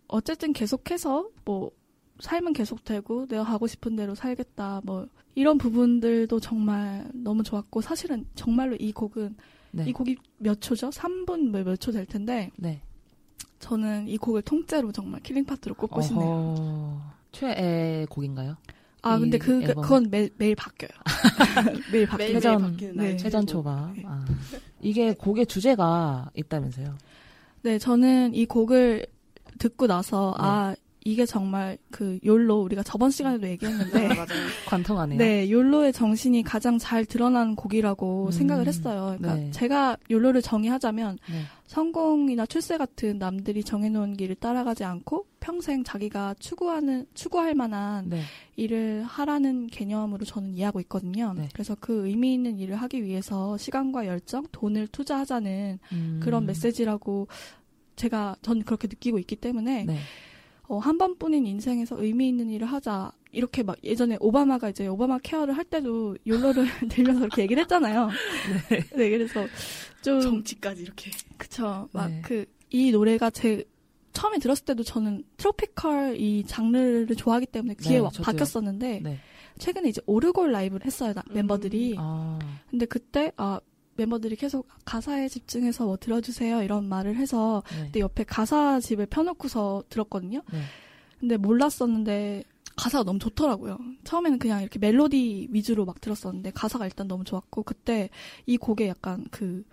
어쨌든 계속해서 뭐 삶은 계속되고 내가 가고 싶은 대로 살겠다 뭐 이런 부분들도 정말 너무 좋았고 사실은 정말로 이 곡은 네. 이 곡이 몇 초죠? 3분 몇 초 될 텐데 네. 저는 이 곡을 통째로 정말 killing part로 꼽고 싶네요. 어허. 최애 곡인가요? 아 근데 이 그, 그 앨범. 그건 매일, 매일 바뀌어요. [laughs] 매일 바뀌어요. 매일 회전- 네. 날 회전초가. 네. 아. 이게 곡의 주제가 있다면서요? 네, 저는 이 곡을 듣고 나서 네. 아 이게 정말 그 욜로 우리가 저번 시간에도 얘기했는데 맞아요. [laughs] 관통하네요. 네 욜로의 정신이 가장 잘 드러난 곡이라고 음, 생각을 했어요. 그러니까 네. 제가 욜로를 정의하자면 네. 성공이나 출세 같은 남들이 정해놓은 길을 따라가지 않고 평생 자기가 추구하는 추구할 만한 네. 일을 하라는 개념으로 저는 이해하고 있거든요. 네. 그래서 그 의미 있는 일을 하기 위해서 시간과 열정, 돈을 투자하자는 음. 그런 메시지라고 제가 전 그렇게 느끼고 있기 때문에 네. 어, 한 번뿐인 인생에서 의미 있는 일을 하자 이렇게 막 예전에 오바마가 이제 오바마 케어를 할 때도 욜로를 [laughs] 들면서 그렇게 얘기를 했잖아요. 네, 그래서 좀 정치까지 이렇게. 그쵸 막 네. 그 이 노래가 제 처음에 들었을 때도 저는 트로피컬 이 장르를 좋아하기 때문에 귀에 네. 박혔었는데 네. 최근에 이제 오르골 라이브를 했어요 나- 음. 멤버들이 아. 근데 그때 아 멤버들이 계속 가사에 집중해서 뭐 들어주세요 이런 말을 해서 네. 그때 옆에 가사집을 펴놓고서 들었거든요. 네. 근데 몰랐었는데 가사가 너무 좋더라고요. 처음에는 그냥 이렇게 멜로디 위주로 막 들었었는데 가사가 일단 너무 좋았고 그때 이 곡에 약간 그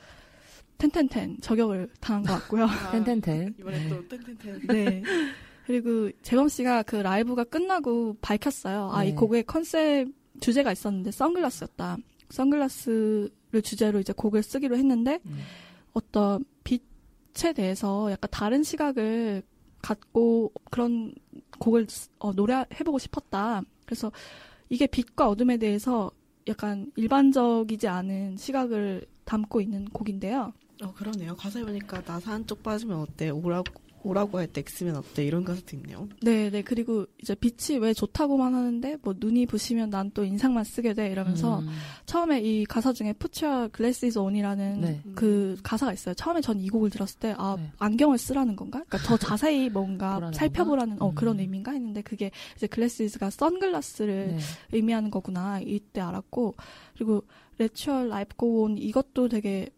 텐텐텐 저격을 당한 것 같고요. [laughs] 텐텐텐. 이번에 네. 또 텐텐텐. [laughs] 네. 그리고 재범 씨가 그 라이브가 끝나고 밝혔어요. 아, 이 네. 곡의 컨셉 주제가 있었는데 선글라스였다. 선글라스 를 주제로 이제 곡을 쓰기로 했는데 음. 어떤 빛에 대해서 약간 다른 시각을 갖고 그런 곡을 쓰- 어, 노래해보고 싶었다. 그래서 이게 빛과 어둠에 대해서 약간 일반적이지 않은 시각을 담고 있는 곡인데요. 어 그러네요. 가사에 보니까 나사 한쪽 빠지면 어때? 오라고 오라고 할때 X면 어때? 이런 가사도 있네요. 네, 네. 그리고 이제 빛이 왜 좋다고만 하는데 뭐 눈이 부시면 난 또 인상만 쓰게 돼 이러면서 음. 처음에 이 가사 중에 Put your glasses on이라는 네. 그 가사가 있어요. 처음에 전 이 곡을 들었을 때아 네. 안경을 쓰라는 건가? 그러니까 더 자세히 뭔가 보라는 살펴보라는 어 건가? 그런 음. 의미인가 했는데 그게 이제 glasses가 선글라스를 네. 의미하는 거구나 이때 알았고 그리고 Let your life go on 이것도 되게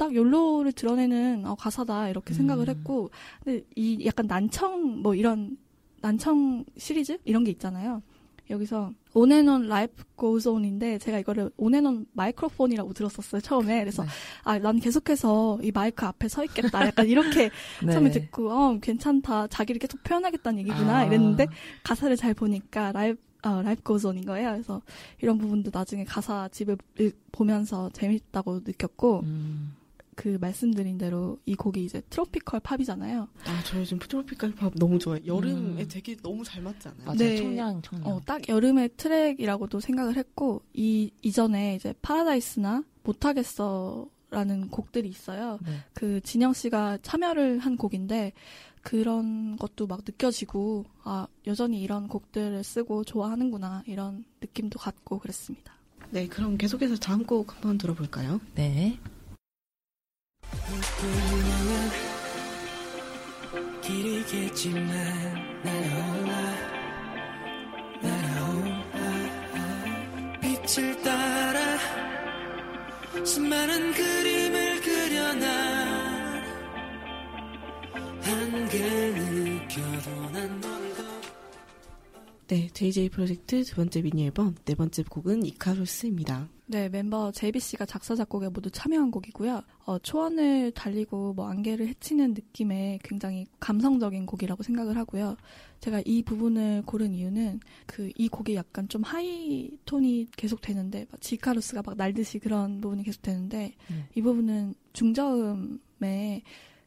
딱 욜로를 드러내는 어, 가사다 이렇게 생각을 음. 했고 근데 이 약간 난청 뭐 이런 난청 시리즈 이런 게 있잖아요. 여기서 On & On life goes on인데 제가 이거를 On & On microphone이라고 들었었어요 처음에 그래서 네. 아난 계속해서 이 마이크 앞에 서 있겠다 약간 이렇게 [laughs] 네. 처음에 듣고 어 괜찮다 자기를 계속 표현하겠다는 얘기구나 아. 이랬는데 가사를 잘 보니까 life 어, life goes on인 거예요. 그래서 이런 부분도 나중에 가사 집을 읽- 보면서 재밌다고 느꼈고 음. 그 말씀드린 대로 이 곡이 이제 tropical pop이잖아요. 아, 저 요즘 tropical pop 너무 좋아해요. 여름에 음. 되게 너무 잘 맞지 않아요? 맞아요. 네. 청량, 청량. 어, 딱 여름의 트랙이라고도 생각을 했고 이 이전에 이제 파라다이스나 못하겠어 라는 곡들이 있어요. 네. 그 진영 씨가 참여를 한 곡인데 그런 것도 막 느껴지고 아 여전히 이런 곡들을 쓰고 좋아하는구나 이런 느낌도 갖고 그랬습니다. 네, 그럼 계속해서 다음 곡 한번 들어볼까요? 네. 너를 네, JJ 프로젝트 두 번째 미니 앨범 네 번째 곡은 이카루스입니다. 네, 멤버 제이비 씨가 작사 작곡에 모두 참여한 곡이고요. 어, 초원을 달리고 뭐 안개를 헤치는 느낌의 굉장히 감성적인 곡이라고 생각을 하고요. 제가 이 부분을 고른 이유는 그 이 곡이 약간 좀 high tone이 계속 되는데 막 이카루스가 막 날듯이 그런 부분이 계속 되는데 네. 이 부분은 중저음의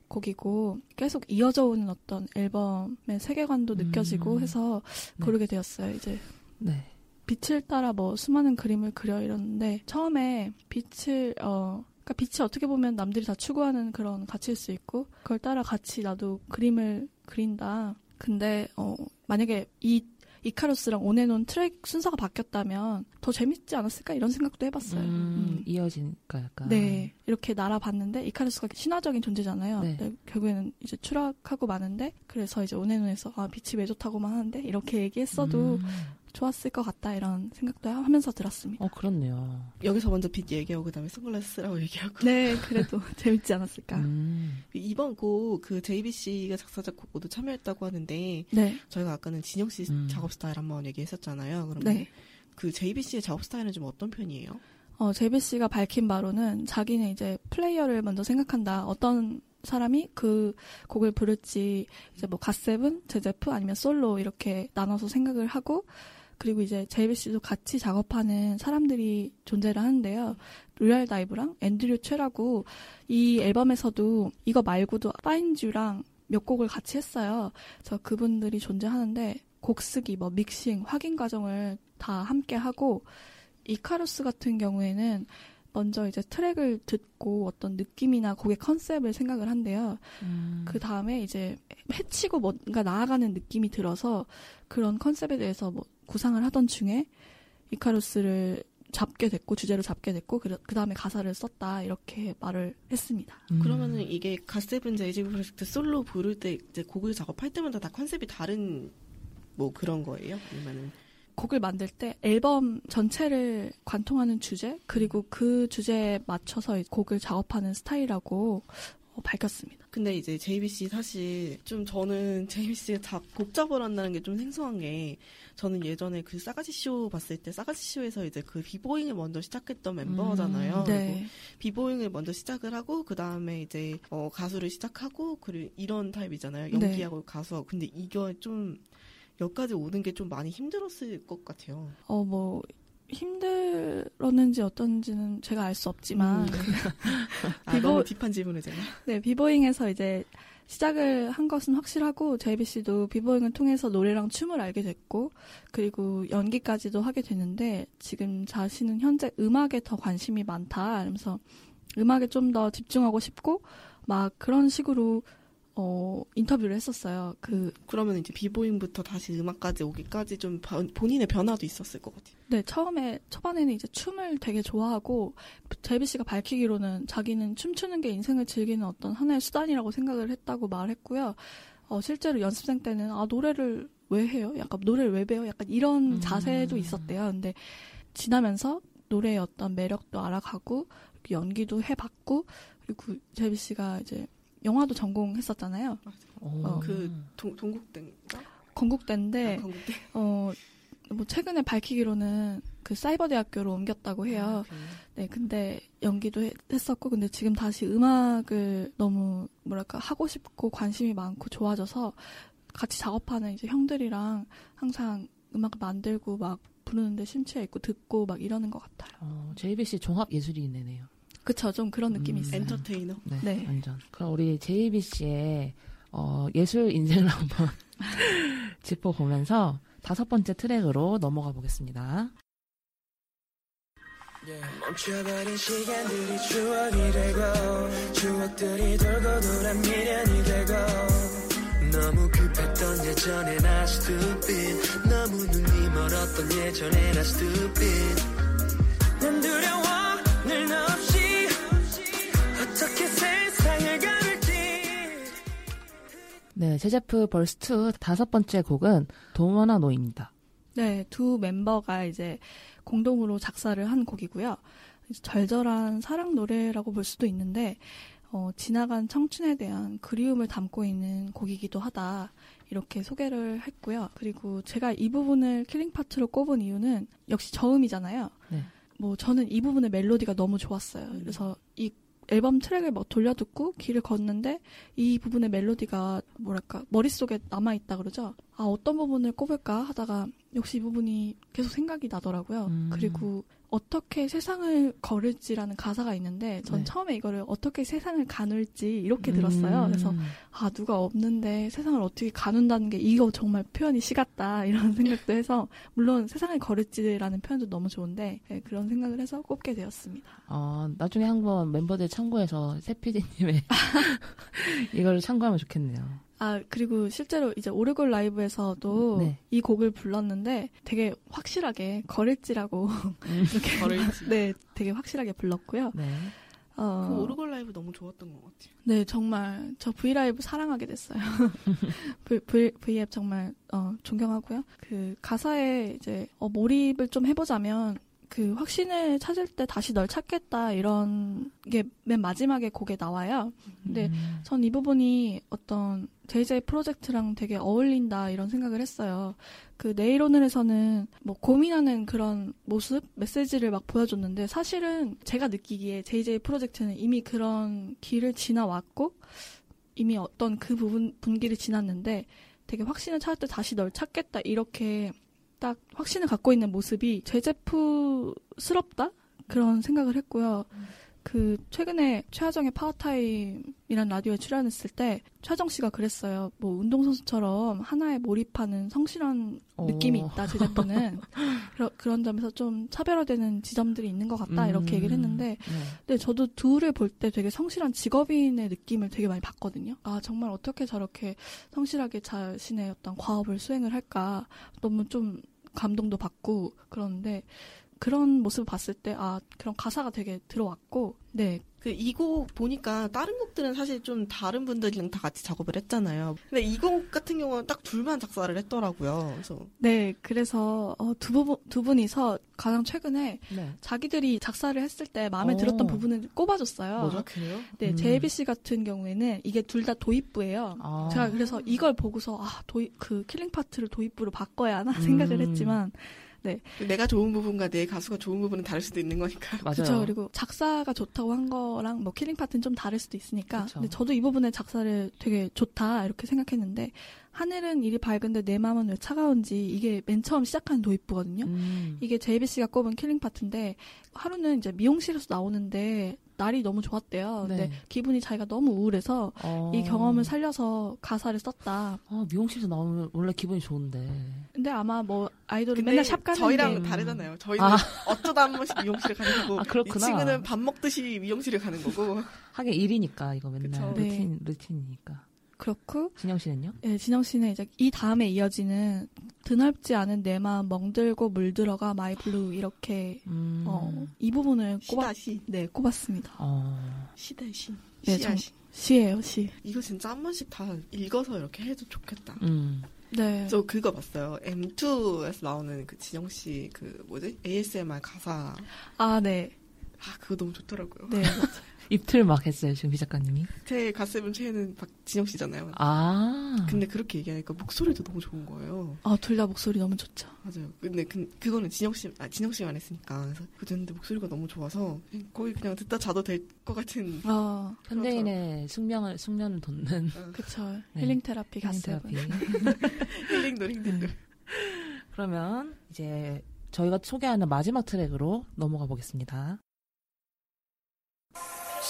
곡이고 계속 이어져 오는 어떤 앨범의 세계관도 느껴지고 음. 해서 네. 고르게 되었어요. 이제 네. 빛을 따라 뭐 수많은 그림을 그려 이러는데 처음에 빛을 어 그러니까 빛이 어떻게 보면 남들이 다 추구하는 그런 가치일 수 있고 그걸 따라 같이 나도 그림을 그린다. 근데 어 만약에 이 이카루스랑 온앤온 트랙 순서가 바뀌었다면 더 재밌지 않았을까 이런 생각도 해봤어요. 음, 음. 이어지니까 약간. 네 이렇게 날아봤는데 이카루스가 신화적인 존재잖아요. 네. 근데 결국에는 이제 추락하고 마는데 그래서 이제 온앤온에서 아 빛이 왜 좋다고만 하는데 이렇게 얘기했어도 음. 좋았을 것 같다 이런 생각도 하면서 들었습니다. 어, 그렇네요. 여기서 먼저 빛 얘기하고 그다음에 선글라스라고 [laughs] 얘기하고 네, 그래도 [laughs] 재밌지 않았을까. 음. 이번 곡 그 JBC가 작사 작곡 모두 참여했다고 하는데 네, 저희가 아까는 진영 씨 음. 작업 스타일 한번 얘기했었잖아요. 그러면 네. 그 JBC의 작업 스타일은 좀 어떤 편이에요? 어, 제비 씨가 밝힌 바로는 자기는 이제 플레이어를 먼저 생각한다. 어떤 사람이 그 곡을 부를지 이제 뭐 갓세븐, 제제프 아니면 솔로 이렇게 나눠서 생각을 하고 그리고 이제 제이비 씨도 같이 작업하는 사람들이 존재를 하는데요. Royal Dive랑 앤드류 최라고 이 앨범에서도 이거 말고도 Find You랑 몇 곡을 같이 했어요. 그래서 그분들이 존재하는데 곡 쓰기, 뭐 믹싱, 확인 과정을 다 함께 하고 이카루스 같은 경우에는 먼저 이제 트랙을 듣고 어떤 느낌이나 곡의 컨셉을 생각을 한대요. 음. 그 다음에 이제 해치고 뭔가 나아가는 느낌이 들어서 그런 컨셉에 대해서 뭐 구상을 하던 중에 이카루스를 잡게 됐고 주제로 잡게 됐고 그 다음에 가사를 썼다 이렇게 말을 했습니다. 음. 그러면은 이게 갓세븐 JJ 프로젝트 솔로 부를 때 이제 곡을 작업할 때마다 다 컨셉이 다른 뭐 그런 거예요? 아니면은 곡을 만들 때 앨범 전체를 관통하는 주제 그리고 그 주제에 맞춰서 곡을 작업하는 스타일이라고 어, 밝혔습니다. 근데 이제 JBC 사실 좀 저는 [laughs] JB 씨가 다 곡 작업을 한다는 게 좀 생소한 게 저는 예전에 그 싸가지 쇼 봤을 때 싸가지 쇼에서 이제 그 b-boying을 먼저 시작했던 멤버잖아요. 음, 그리고 네. b-boying을 먼저 시작을 하고 그 다음에 이제 어, 가수를 시작하고 그리고 이런 타입이잖아요. 네. 연기하고 가수하고 근데 이거 좀 여기까지 오는 게 좀 많이 힘들었을 것 같아요. 어, 뭐, 힘들었는지 어떤지는 제가 알 수 없지만, 음. [laughs] 아, 비보- 너무 deep한 질문을 제가. 네, b-boying에서 이제 시작을 한 것은 확실하고, JB 씨도 b-boying을 통해서 노래랑 춤을 알게 됐고, 그리고 연기까지도 하게 됐는데, 지금 자신은 현재 음악에 더 관심이 많다. 이러면서 음악에 좀 더 집중하고 싶고, 막 그런 식으로, 어, 인터뷰를 했었어요. 그, 그러면 이제 b-boying부터 다시 음악까지 오기까지 좀 번- 본인의 변화도 있었을 것 같아요. 네, 처음에, 초반에는 이제 춤을 되게 좋아하고, 제비 씨가 밝히기로는 자기는 춤추는 게 인생을 즐기는 어떤 하나의 수단이라고 생각을 했다고 말했고요. 어, 실제로 연습생 때는, 아, 노래를 왜 해요? 약간 노래를 왜 배워? 약간 이런 음. 자세도 있었대요. 근데 지나면서 노래의 어떤 매력도 알아가고, 연기도 해봤고, 그리고 제비 씨가 이제 영화도 전공했었잖아요. 어, 그 동, 동국대인가? 건국대인데, 아, 건국대. 어, 뭐 최근에 밝히기로는 그 사이버 대학교로 옮겼다고 해요. 네, 근데 연기도 해- 했었고, 근데 지금 다시 음악을 너무 뭐랄까 하고 싶고 관심이 많고 좋아져서 같이 작업하는 이제 형들이랑 항상 음악을 만들고 막 부르는데 심취해 있고 듣고 막 이러는 것 같아요. 어, JBC 종합 예술인이네요. 그쵸, 좀 그런 느낌이 음. 있어요. 엔터테이너. 네, 네. 완전. 그럼 우리 JBC의 어, 예술 인생을 [laughs] 한번 [laughs] 짚어보면서 다섯 번째 트랙으로 넘어가 보겠습니다. 멈춰버린 시간들이 추억이 되고 추억들이 돌고 돌아 미련이 되고 너무 급했던 예전엔 I stupid 너무 눈이 멀었던 예전엔 I stupid 네, 제제프 Verse 2 다섯 번째 곡은 도머나 노입니다. 네, 두 멤버가 이제 공동으로 작사를 한 곡이고요. 절절한 사랑 노래라고 볼 수도 있는데, 어, 지나간 청춘에 대한 그리움을 담고 있는 곡이기도 하다. 이렇게 소개를 했고요. 그리고 제가 이 부분을 killing part로 꼽은 이유는 역시 저음이잖아요. 네. 뭐 저는 이 부분의 멜로디가 너무 좋았어요. 그래서 이 앨범 트랙을 막 돌려듣고 길을 걷는데 이 부분의 멜로디가 뭐랄까 머릿속에 남아있다 그러죠. 아 어떤 부분을 꼽을까 하다가 역시 이 부분이 계속 생각이 나더라고요. 음. 그리고 어떻게 세상을 걸을지라는 가사가 있는데 전 네. 처음에 이거를 어떻게 세상을 가눌지 이렇게 들었어요. 음. 그래서 아 누가 없는데 세상을 어떻게 가눈다는 게 이거 정말 표현이 시같다 [laughs] 이런 생각도 해서 물론 세상을 걸을지라는 표현도 너무 좋은데 네, 그런 생각을 해서 꼽게 되었습니다. 어, 나중에 한번 멤버들 참고해서 세피디님의 [laughs] [laughs] 이걸 참고하면 좋겠네요. 아 그리고 실제로 이제 오르골 라이브에서도 네. 이 곡을 불렀는데 되게 확실하게 걸을지라고 [laughs] 이렇게 걸을지. 네 되게 확실하게 불렀고요. 네. 어, 그 오르골 라이브 너무 좋았던 것 같아요. 네, 정말 저 V 라이브 사랑하게 됐어요. V, v, V앱 정말 어, 존경하고요. 그 가사에 이제 어, 몰입을 좀 해보자면 그 확신을 찾을 때 다시 널 찾겠다 이런 게 맨 마지막에 곡에 나와요. 근데 음. 전이 부분이 어떤 JJ 프로젝트랑 되게 어울린다 이런 생각을 했어요. 그 내일 오늘에서는 뭐 고민하는 그런 모습, 메시지를 막 보여줬는데 사실은 제가 느끼기에 JJ 프로젝트는 이미 그런 길을 지나왔고 이미 어떤 그 부분 분기를 지났는데 되게 확신을 찾을 때 다시 널 찾겠다 이렇게 딱 확신을 갖고 있는 모습이 제제프스럽다 그런 생각을 했고요. 그 최근에 최하정의 파워타임이란 라디오에 출연했을 때 최하정 씨가 그랬어요. 뭐 운동선수처럼 하나에 몰입하는 성실한 느낌이 오. 있다 제제프는 [laughs] 그러, 그런 점에서 좀 차별화되는 지점들이 있는 것 같다 이렇게 얘기를 했는데 네. 근데 저도 둘을 볼 때 되게 성실한 직업인의 느낌을 되게 많이 받거든요. 아 정말 어떻게 저렇게 성실하게 자신의 어떤 과업을 수행을 할까 너무 좀 감동도 받고 그러는데 그런 모습을 봤을 때 아 그런 가사가 되게 들어왔고 네 그 이 곡 보니까 다른 곡들은 사실 좀 다른 분들이랑 다 같이 작업을 했잖아요. 근데 이 곡 같은 경우는 딱 둘만 작사를 했더라고요. 그래서 네, 그래서 어, 두, 부, 두 분이서 가장 최근에 네. 자기들이 작사를 했을 때 마음에 오. 들었던 부분을 꼽아줬어요. 뭐죠? 아, 그래요? 네, 음. 제이비 씨 같은 경우에는 이게 둘 다 도입부예요. 아. 제가 그래서 이걸 보고서 아 도입 그 killing part를 도입부로 바꿔야 하나 생각을 음. 했지만 내가 좋은 부분과 내 가수가 좋은 부분은 다를 수도 있는 거니까. 맞아요. 그렇죠. 그리고 작사가 좋다고 한 거랑 뭐 killing part는 좀 다를 수도 있으니까. 그쵸. 근데 저도 이 부분의 작사를 되게 좋다 이렇게 생각했는데 하늘은 이리 밝은데 내 마음은 왜 차가운지 이게 맨 처음 시작한 도입부거든요. 음. 이게 제이비 씨가 꼽은 killing part인데 하루는 이제 미용실에서 나오는데 날이 너무 좋았대요. 근데 네. 기분이 자기가 너무 우울해서 어. 이 경험을 살려서 가사를 썼다. 아, 미용실에서 나오면 원래 기분이 좋은데. 근데 아마 뭐 아이돌은 맨날 샵 가는데 저희랑 음. 다르잖아요. 저희는 아. [laughs] 어쩌다 한 번씩 미용실에 가는 거고 아, 그렇구나. 이 친구는 밥 먹듯이 미용실에 가는 거고 하긴 일이니까 이거 맨날 그쵸. 네. 루틴 루틴이니까. 그렇고 진영 씨는요? 예, 진영 씨는 이제 이 다음에 이어지는 드넓지 않은 내 마음 멍들고 물들어가 my blue 이렇게 음. 어, 이 부분을 시다 시 네 꼽았습니다. 어. 시다 시 네, 정- 시 시예요 시. 이거 진짜 한 번씩 다 읽어서 이렇게 해도 좋겠다. 음. 네. 저 그거 봤어요. M2에서 나오는 그 진영 씨 그 뭐지 ASMR 가사 아 네. 아 그거 너무 좋더라고요. 네. [laughs] 입틀 막 했어요, 지금 비 작가님이. 제 가슴은 최애는 박진영 씨잖아요. 아. 근데 그렇게 얘기하니까 목소리도 너무 좋은 거예요. 아, 둘 다 목소리 너무 좋죠. 맞아요. 근데 그, 그거는 진영 씨, 아, 진영 씨만 했으니까. 그래서 그 듣는데 목소리가 너무 좋아서 거의 그냥 듣다 자도 될 것 같은. 아, 현대인의 숙면을, 숙면을 돕는 그쵸. 네. healing therapy healing 갔어요. therapy. [laughs] healing도 healing도. 그러면 이제 저희가 소개하는 마지막 트랙으로 넘어가 보겠습니다.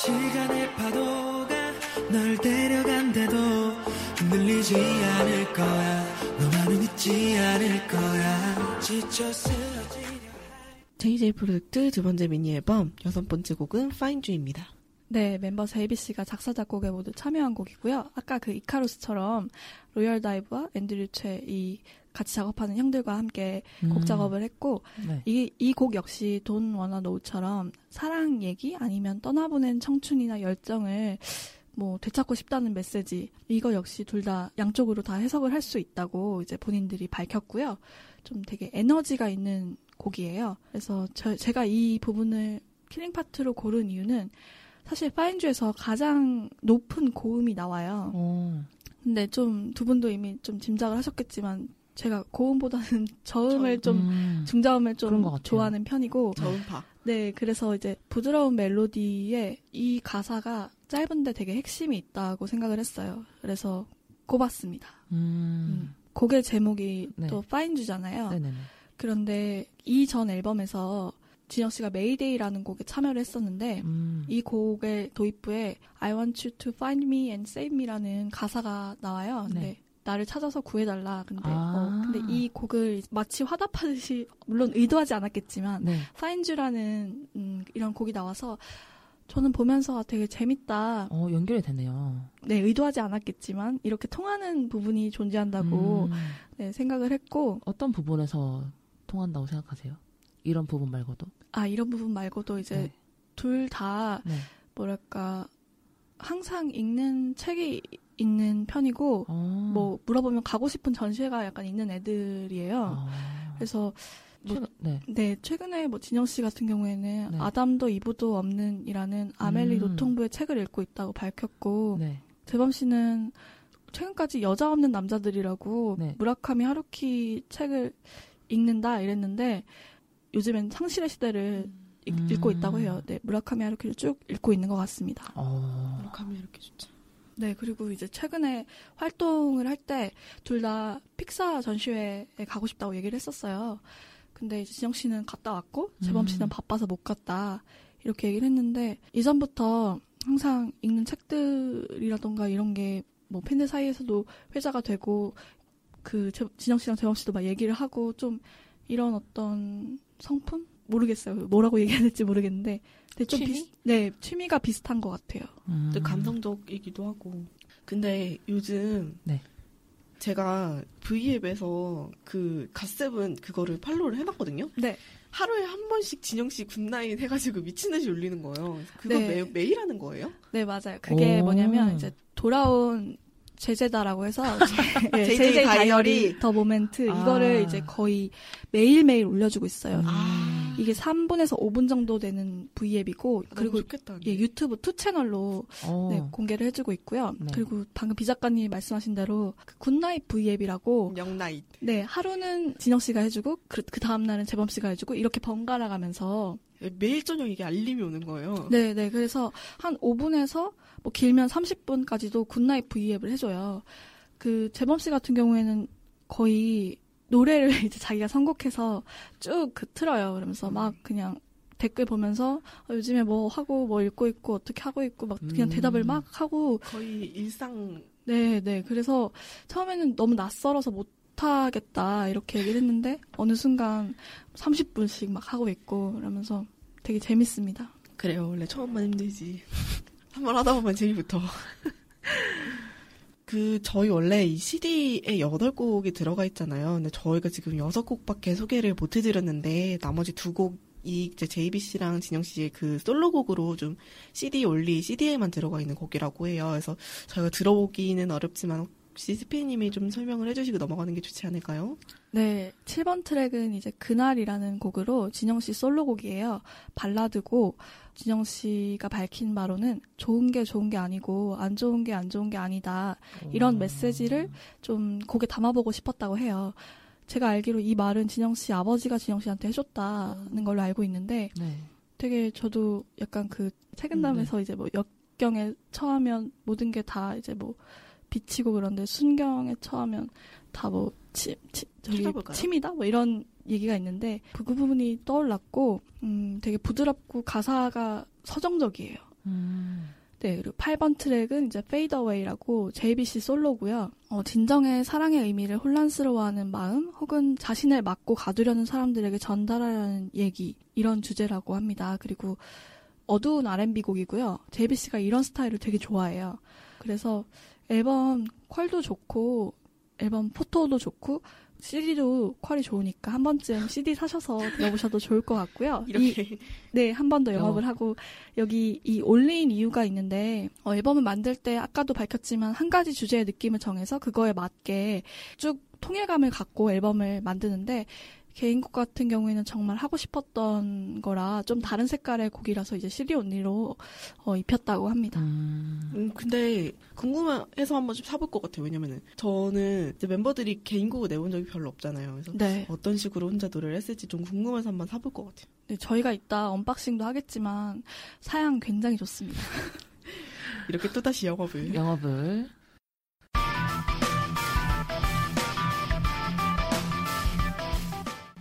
시간의 파도가 널 데려간대도 흔들리지 않을 거야 너만은 잊지 않을 거야 지쳐 쓰러지려 JJ 프로젝트 두 번째 미니 앨범 여섯 번째 곡은 Find You입니다. 네, 멤버 제이비 씨가 작사 작곡에 모두 참여한 곡이고요. 아까 그 이카루스처럼 Royal Dive와 앤드류 최이 같이 작업하는 형들과 함께 곡 음. 작업을 했고 네. 이이 곡 역시 돈 워너 노우처럼 사랑 얘기 아니면 떠나보낸 청춘이나 열정을 뭐 되찾고 싶다는 메시지 이거 역시 둘 다 양쪽으로 다 해석을 할 수 있다고 이제 본인들이 밝혔고요. 좀 되게 에너지가 있는 곡이에요. 그래서 저, 제가 이 부분을 killing part로 고른 이유는 사실 Find You에서 가장 높은 고음이 나와요. 어. 근데 좀 두 분도 이미 좀 짐작을 하셨겠지만 제가 고음보다는 [laughs] 저음을 좀 음. 중저음을 좀. 좋아하는 편이고 저음파. 네 그래서 이제 부드러운 멜로디에 이 가사가 짧은데 되게 핵심이 있다고 생각을 했어요. 그래서 꼽았습니다. 음. 곡의 제목이 네. 또 Find You잖아요. 네네네. 그런데 이 전 앨범에서 진영 씨가 Mayday라는 곡에 참여를 했었는데 음. 이 곡의 도입부에 I want you to find me and save me라는 가사가 나와요. 근데 네. 나를 찾아서 구해달라. 근데 아. 어, 근데 이 곡을 마치 화답하듯이 물론 의도하지 않았겠지만 네. Find You라는 음, 이런 곡이 나와서 저는 보면서 되게 재밌다. 어, 연결이 되네요. 네, 의도하지 않았겠지만 이렇게 통하는 부분이 존재한다고 음. 네, 생각을 했고 어떤 부분에서 통한다고 생각하세요? 이런 부분 말고도? 아 이런 부분 말고도 이제 네. 둘다 네. 뭐랄까 항상 읽는 책이 있는 편이고 어. 뭐 물어보면 가고 싶은 전시회가 약간 있는 애들이에요. 아. 그래서 뭐- 최근- 네. 네 최근에 뭐 진영 씨 같은 경우에는 네. 아담도 이브도 없는이라는 아멜리 음. 노통부의 책을 읽고 있다고 밝혔고 네. 재범 씨는 최근까지 여자 없는 남자들이라고 네. 무라카미 하루키 책을 읽는다 이랬는데 요즘엔 상실의 시대를 읽- 음. 읽 고 있다고 해요. 네, 무라카미 하루키를 쭉 읽고 있는 것 같습니다. 어. 감이 이렇게 좋죠. 네, 그리고 이제 최근에 활동을 할 때 둘 다 픽사 전시회에 가고 싶다고 얘기를 했었어요. 근데 이제 진영 씨는 갔다 왔고 재범 음. 씨는 바빠서 못 갔다 이렇게 얘기를 했는데 이전부터 항상 읽는 책들이라던가 이런 게 뭐 팬들 사이에서도 회자가 되고 그 재- 진영 씨랑 재범 씨도 막 얘기를 하고 좀 이런 어떤 성품 모르겠어요. 뭐라고 [laughs] 얘기해야 될지 모르겠는데 근데 좀 취미? 비슷- 네 취미가 비슷한 것 같아요. 음. 감성적이기도 하고. 근데 요즘 네. 제가 V앱에서 그 갓세븐 그거를 팔로우를 해봤거든요. 네. 하루에 한 번씩 진영 씨 good night 해가지고 미친 듯이 올리는 거예요. 그거 네. 매, 매일 하는 거예요? 네, 맞아요. 그게 오. 뭐냐면 이제 돌아온 제제다라고 해서 예, JJ 제제 다이어리. 다이어리 the moment 아. 이거를 이제 거의 매일 매일 올려주고 있어요. 아. 이게 3분에서 5분 정도 되는 V앱이고 그리고 그리고 좋겠다. 예, 유튜브 two 채널로 어. 네, 공개를 해주고 있고요. 네. 그리고 방금 비 작가님이 말씀하신 대로 그 good night V앱이라고 영나잇. 네 하루는 진영 씨가 해주고 그, 그 다음 날은 재범 씨가 해주고 이렇게 번갈아 가면서 매일 저녁 이게 알림이 오는 거예요. 네, 네. 그래서 한 5분에서 뭐 길면 30분까지도 good night V앱을 해줘요. 그 재범 씨 같은 경우에는 거의 노래를 [laughs] 이제 자기가 선곡해서 쭉 그 틀어요. 그러면서 막 그냥 댓글 보면서 어, 요즘에 뭐 하고 뭐 읽고 있고 어떻게 하고 있고 막 그냥 음. 대답을 막 하고 거의 일상 네, 네. 그래서 처음에는 너무 낯설어서 못 하겠다 이렇게 얘기를 했는데 어느 순간 30분씩 막 하고 있고 그러면서 되게 재밌습니다. 그래요. 원래 처음만 힘들지. [laughs] 한 번 하다 보면 재미부터. 그 저희 원래 이 CD에 8곡이 들어가 있잖아요. 근데 저희가 지금 6곡밖에 소개를 못 해드렸는데 나머지 두 곡이 이제 JBC랑 진영 씨의 그 솔로곡으로 좀 CD 올리 CD에만 들어가 있는 곡이라고 해요. 그래서 저희가 들어보기는 어렵지만 혹시 스피님이 좀 설명을 해주시고 넘어가는 게 좋지 않을까요? 네, 7번 트랙은 이제 그날이라는 곡으로 진영 씨 솔로곡이에요. 발라드고 진영 씨가 밝힌 바로는 좋은 게 좋은 게 아니고 안 좋은 게 안 좋은 게 아니다. 이런 메시지를 좀 곡에 담아보고 싶었다고 해요. 제가 알기로 이 말은 진영 씨 아버지가 진영 씨한테 해줬다는 걸로 알고 있는데 네. 되게 저도 약간 그 책임담에서 이제 뭐 역경에 처하면 모든 게 다 이제 뭐 비치고 그런데 순경에 처하면 다뭐 치, 치, 저기? 침이다 뭐 이런 얘기가 있는데 그, 그 부분이 떠올랐고 음 되게 부드럽고 가사가 서정적이에요. 음. 네, 그리고 8번 트랙은 이제 Fade Away라고 JBC 솔로고요. 어, 진정의 사랑의 의미를 혼란스러워하는 마음 혹은 자신을 맞고 가두려는 사람들에게 전달하려는 얘기 이런 주제라고 합니다. 그리고 어두운 R&B 곡이고요. JBC가 이런 스타일을 되게 좋아해요. 그래서 앨범 퀄도 좋고 앨범 포토도 좋고 CD도 퀄이 좋으니까 한 번쯤 CD 사셔서 들어보셔도 좋을 것 같고요. [laughs] 이- 이렇게 네, 한 번 더 영업을 영업. 하고 여기 이 올린 이유가 있는데 어, 앨범을 만들 때 아까도 밝혔지만 한 가지 주제의 느낌을 정해서 그거에 맞게 쭉 통일감을 갖고 앨범을 만드는데 개인곡 같은 경우에는 정말 하고 싶었던 거라 좀 다른 색깔의 곡이라서 이제 CD 온리로 어, 입혔다고 합니다. 음. 음, 근데 궁금해서 한번 좀 사볼 것 같아요. 왜냐면은 저는 이제 멤버들이 개인곡을 내본 적이 별로 없잖아요. 그래서 네. 어떤 식으로 혼자 노래를 했을지 좀 궁금해서 한번 사볼 것 같아요. 네, 저희가 이따 언박싱도 하겠지만 사양 굉장히 좋습니다. [laughs] 이렇게 또다시 영업을. 영업을.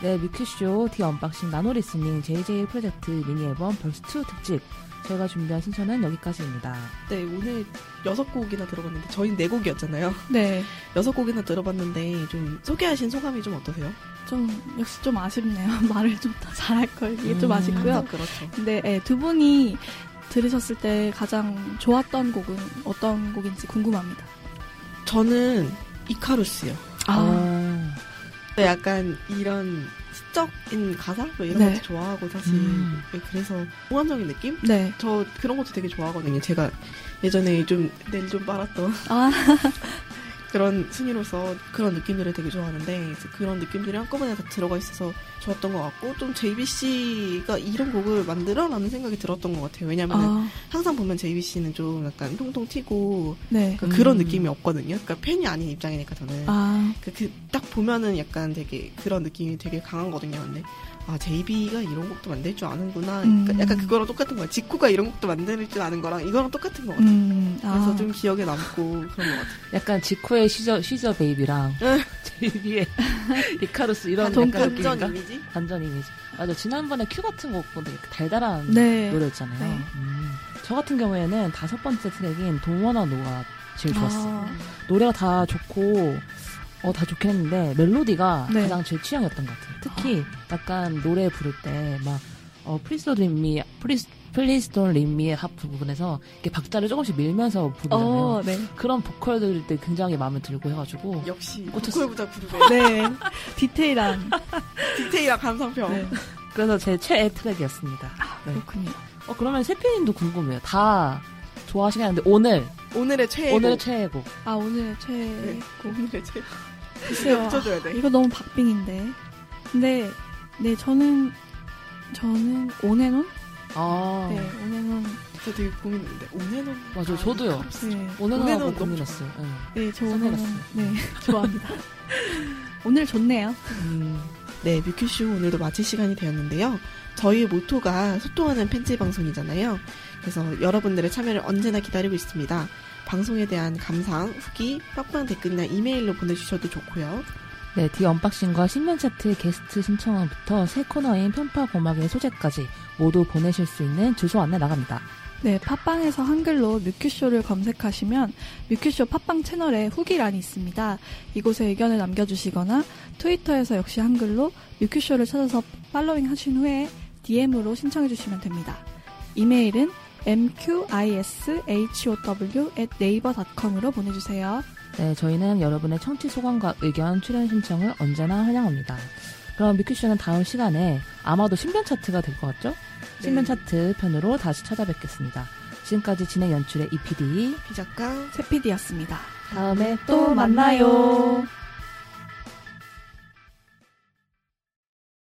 네, 뮤큐쇼 The Unboxing 나노 listening JJ Project 미니 앨범 Verse 2 특집. 저희가 준비한 순서는 여기까지입니다. 네, 오늘 여섯 곡이나 들어봤는데 저희는 네 곡이었잖아요. 네, [laughs] 여섯 곡이나 들어봤는데 좀 소개하신 소감이 좀 어떠세요? 좀 역시 좀 아쉽네요. [laughs] 말을 좀 더 잘할 걸 이게 좀 음. 아쉽고요. 항상 그렇죠. 근데 예, 두 분이 들으셨을 때 가장 좋았던 곡은 어떤 곡인지 궁금합니다. 저는 이카루스요. 어, 네, 약간 이런 시적인 가사 뭐 이런 네. 것도 좋아하고 사실 음. 네, 그래서 공감적인 느낌? 네. 저 그런 것도 되게 좋아하거든요. 제가 예전에 좀낼좀 빨았던 아, [laughs] 그런 순위로서 그런 느낌들을 되게 좋아하는데 그런 느낌들이 한꺼번에 다 들어가 있어서 좋았던 것 같고 좀 JBC가 이런 곡을 만들어라는 생각이 들었던 것 같아요. 왜냐면 은 아, 항상 보면 JBC는 좀 약간 통통 튀고 네. 그런 음. 느낌이 없거든요. 그러니까 팬이 아닌 입장이니까 저는 아, 그, 그, 딱 보면은 약간 되게 그런 느낌이 되게 강하거든요. 근데 아 JB가 이런 곡도 만들 줄 아는구나. 그러니까 음. 약간 그거랑 똑같은 거야. 지코가 이런 곡도 만들 줄 아는 거랑 이거랑 똑같은 것 같아요. 음, 그래서 아, 좀 기억에 남고 그런 것 같아요. 약간 지코의 She's a, She's a Baby랑 응. [laughs] 제이비의 Icarus 이런 아, 약간 느낌인가? 이미지? 반전 이미지. 맞아. 지난번에 큐 같은 곡보다 달달한 네. 노래였잖아요. 네. 음. 저 같은 경우에는 다섯 번째 트랙인 Don't Wanna Know가 제일 좋았어요. 아, 노래가 다 좋고 어 다 좋긴 했는데 멜로디가 네. 가장 제 취향이었던 것 같아요. 특히 약간 노래 부를 때 막 어, 프리스 드림이 프리스 Please Don't Leave Me의 합 부분에서 이렇게 박자를 조금씩 밀면서 부르잖아요. 어, 네. 그런 보컬들이 굉장히 마음에 들고 해가지고 역시 꽂혔어요. 보컬보다 그룹의 네. [laughs] 디테일한. 디테일한 감상평. 네. 그래서 제 최애 트랙이었습니다. 네. 그렇군요. 어 그러면 세피님도 궁금해요. 다 좋아하시겠는데 오늘 오늘의 최애. 오늘의 최애곡 아, 오늘의 네. 최고. 오늘의 최애. 글쎄요. 붙여줘야 돼. 이거 너무 박빙인데. 근데, 네, 저는, 저는 온앤온? 아 네, 온앤온. 저 되게 고민했는데 오네노. 맞아요. 저도요. 네. 오늘 하고 오늘은 너무 고민했어요. 네. 네, 저 온앤온. 네, 좋아합니다. [laughs] 오늘 좋네요. 음, 네, 뮤큐쇼 오늘도 마칠 시간이 되었는데요. 저희의 모토가 소통하는 팬츠 방송이잖아요. 그래서 여러분들의 참여를 언제나 기다리고 있습니다. 방송에 대한 감상, 후기, 팟빵 댓글이나 이메일로 보내주셔도 좋고요. 네, The Unboxing과 신면 차트 게스트 신청부터 새 코너인 편파 고막의 소재까지 모두 보내실 수 있는 주소 안내 나갑니다. 네, 팟빵에서 한글로 뮤큐쇼를 검색하시면 뮤큐쇼 팟빵 채널에 후기란이 있습니다. 이곳에 의견을 남겨주시거나 트위터에서 역시 한글로 뮤큐쇼를 찾아서 팔로잉 하신 후에 DM으로 신청해주시면 됩니다. 이메일은 mqishow@naver.com으로 보내주세요. 네, 저희는 여러분의 청취 소감과 의견, 출연 신청을 언제나 환영합니다. 그럼 뮤큐쇼는 다음 시간에 아마도 신변 차트가 될 것 같죠? 신변 차트 편으로 다시 찾아뵙겠습니다. 지금까지 진행 연출의 EPD. 비작가 세피디였습니다. 다음에 또 만나요.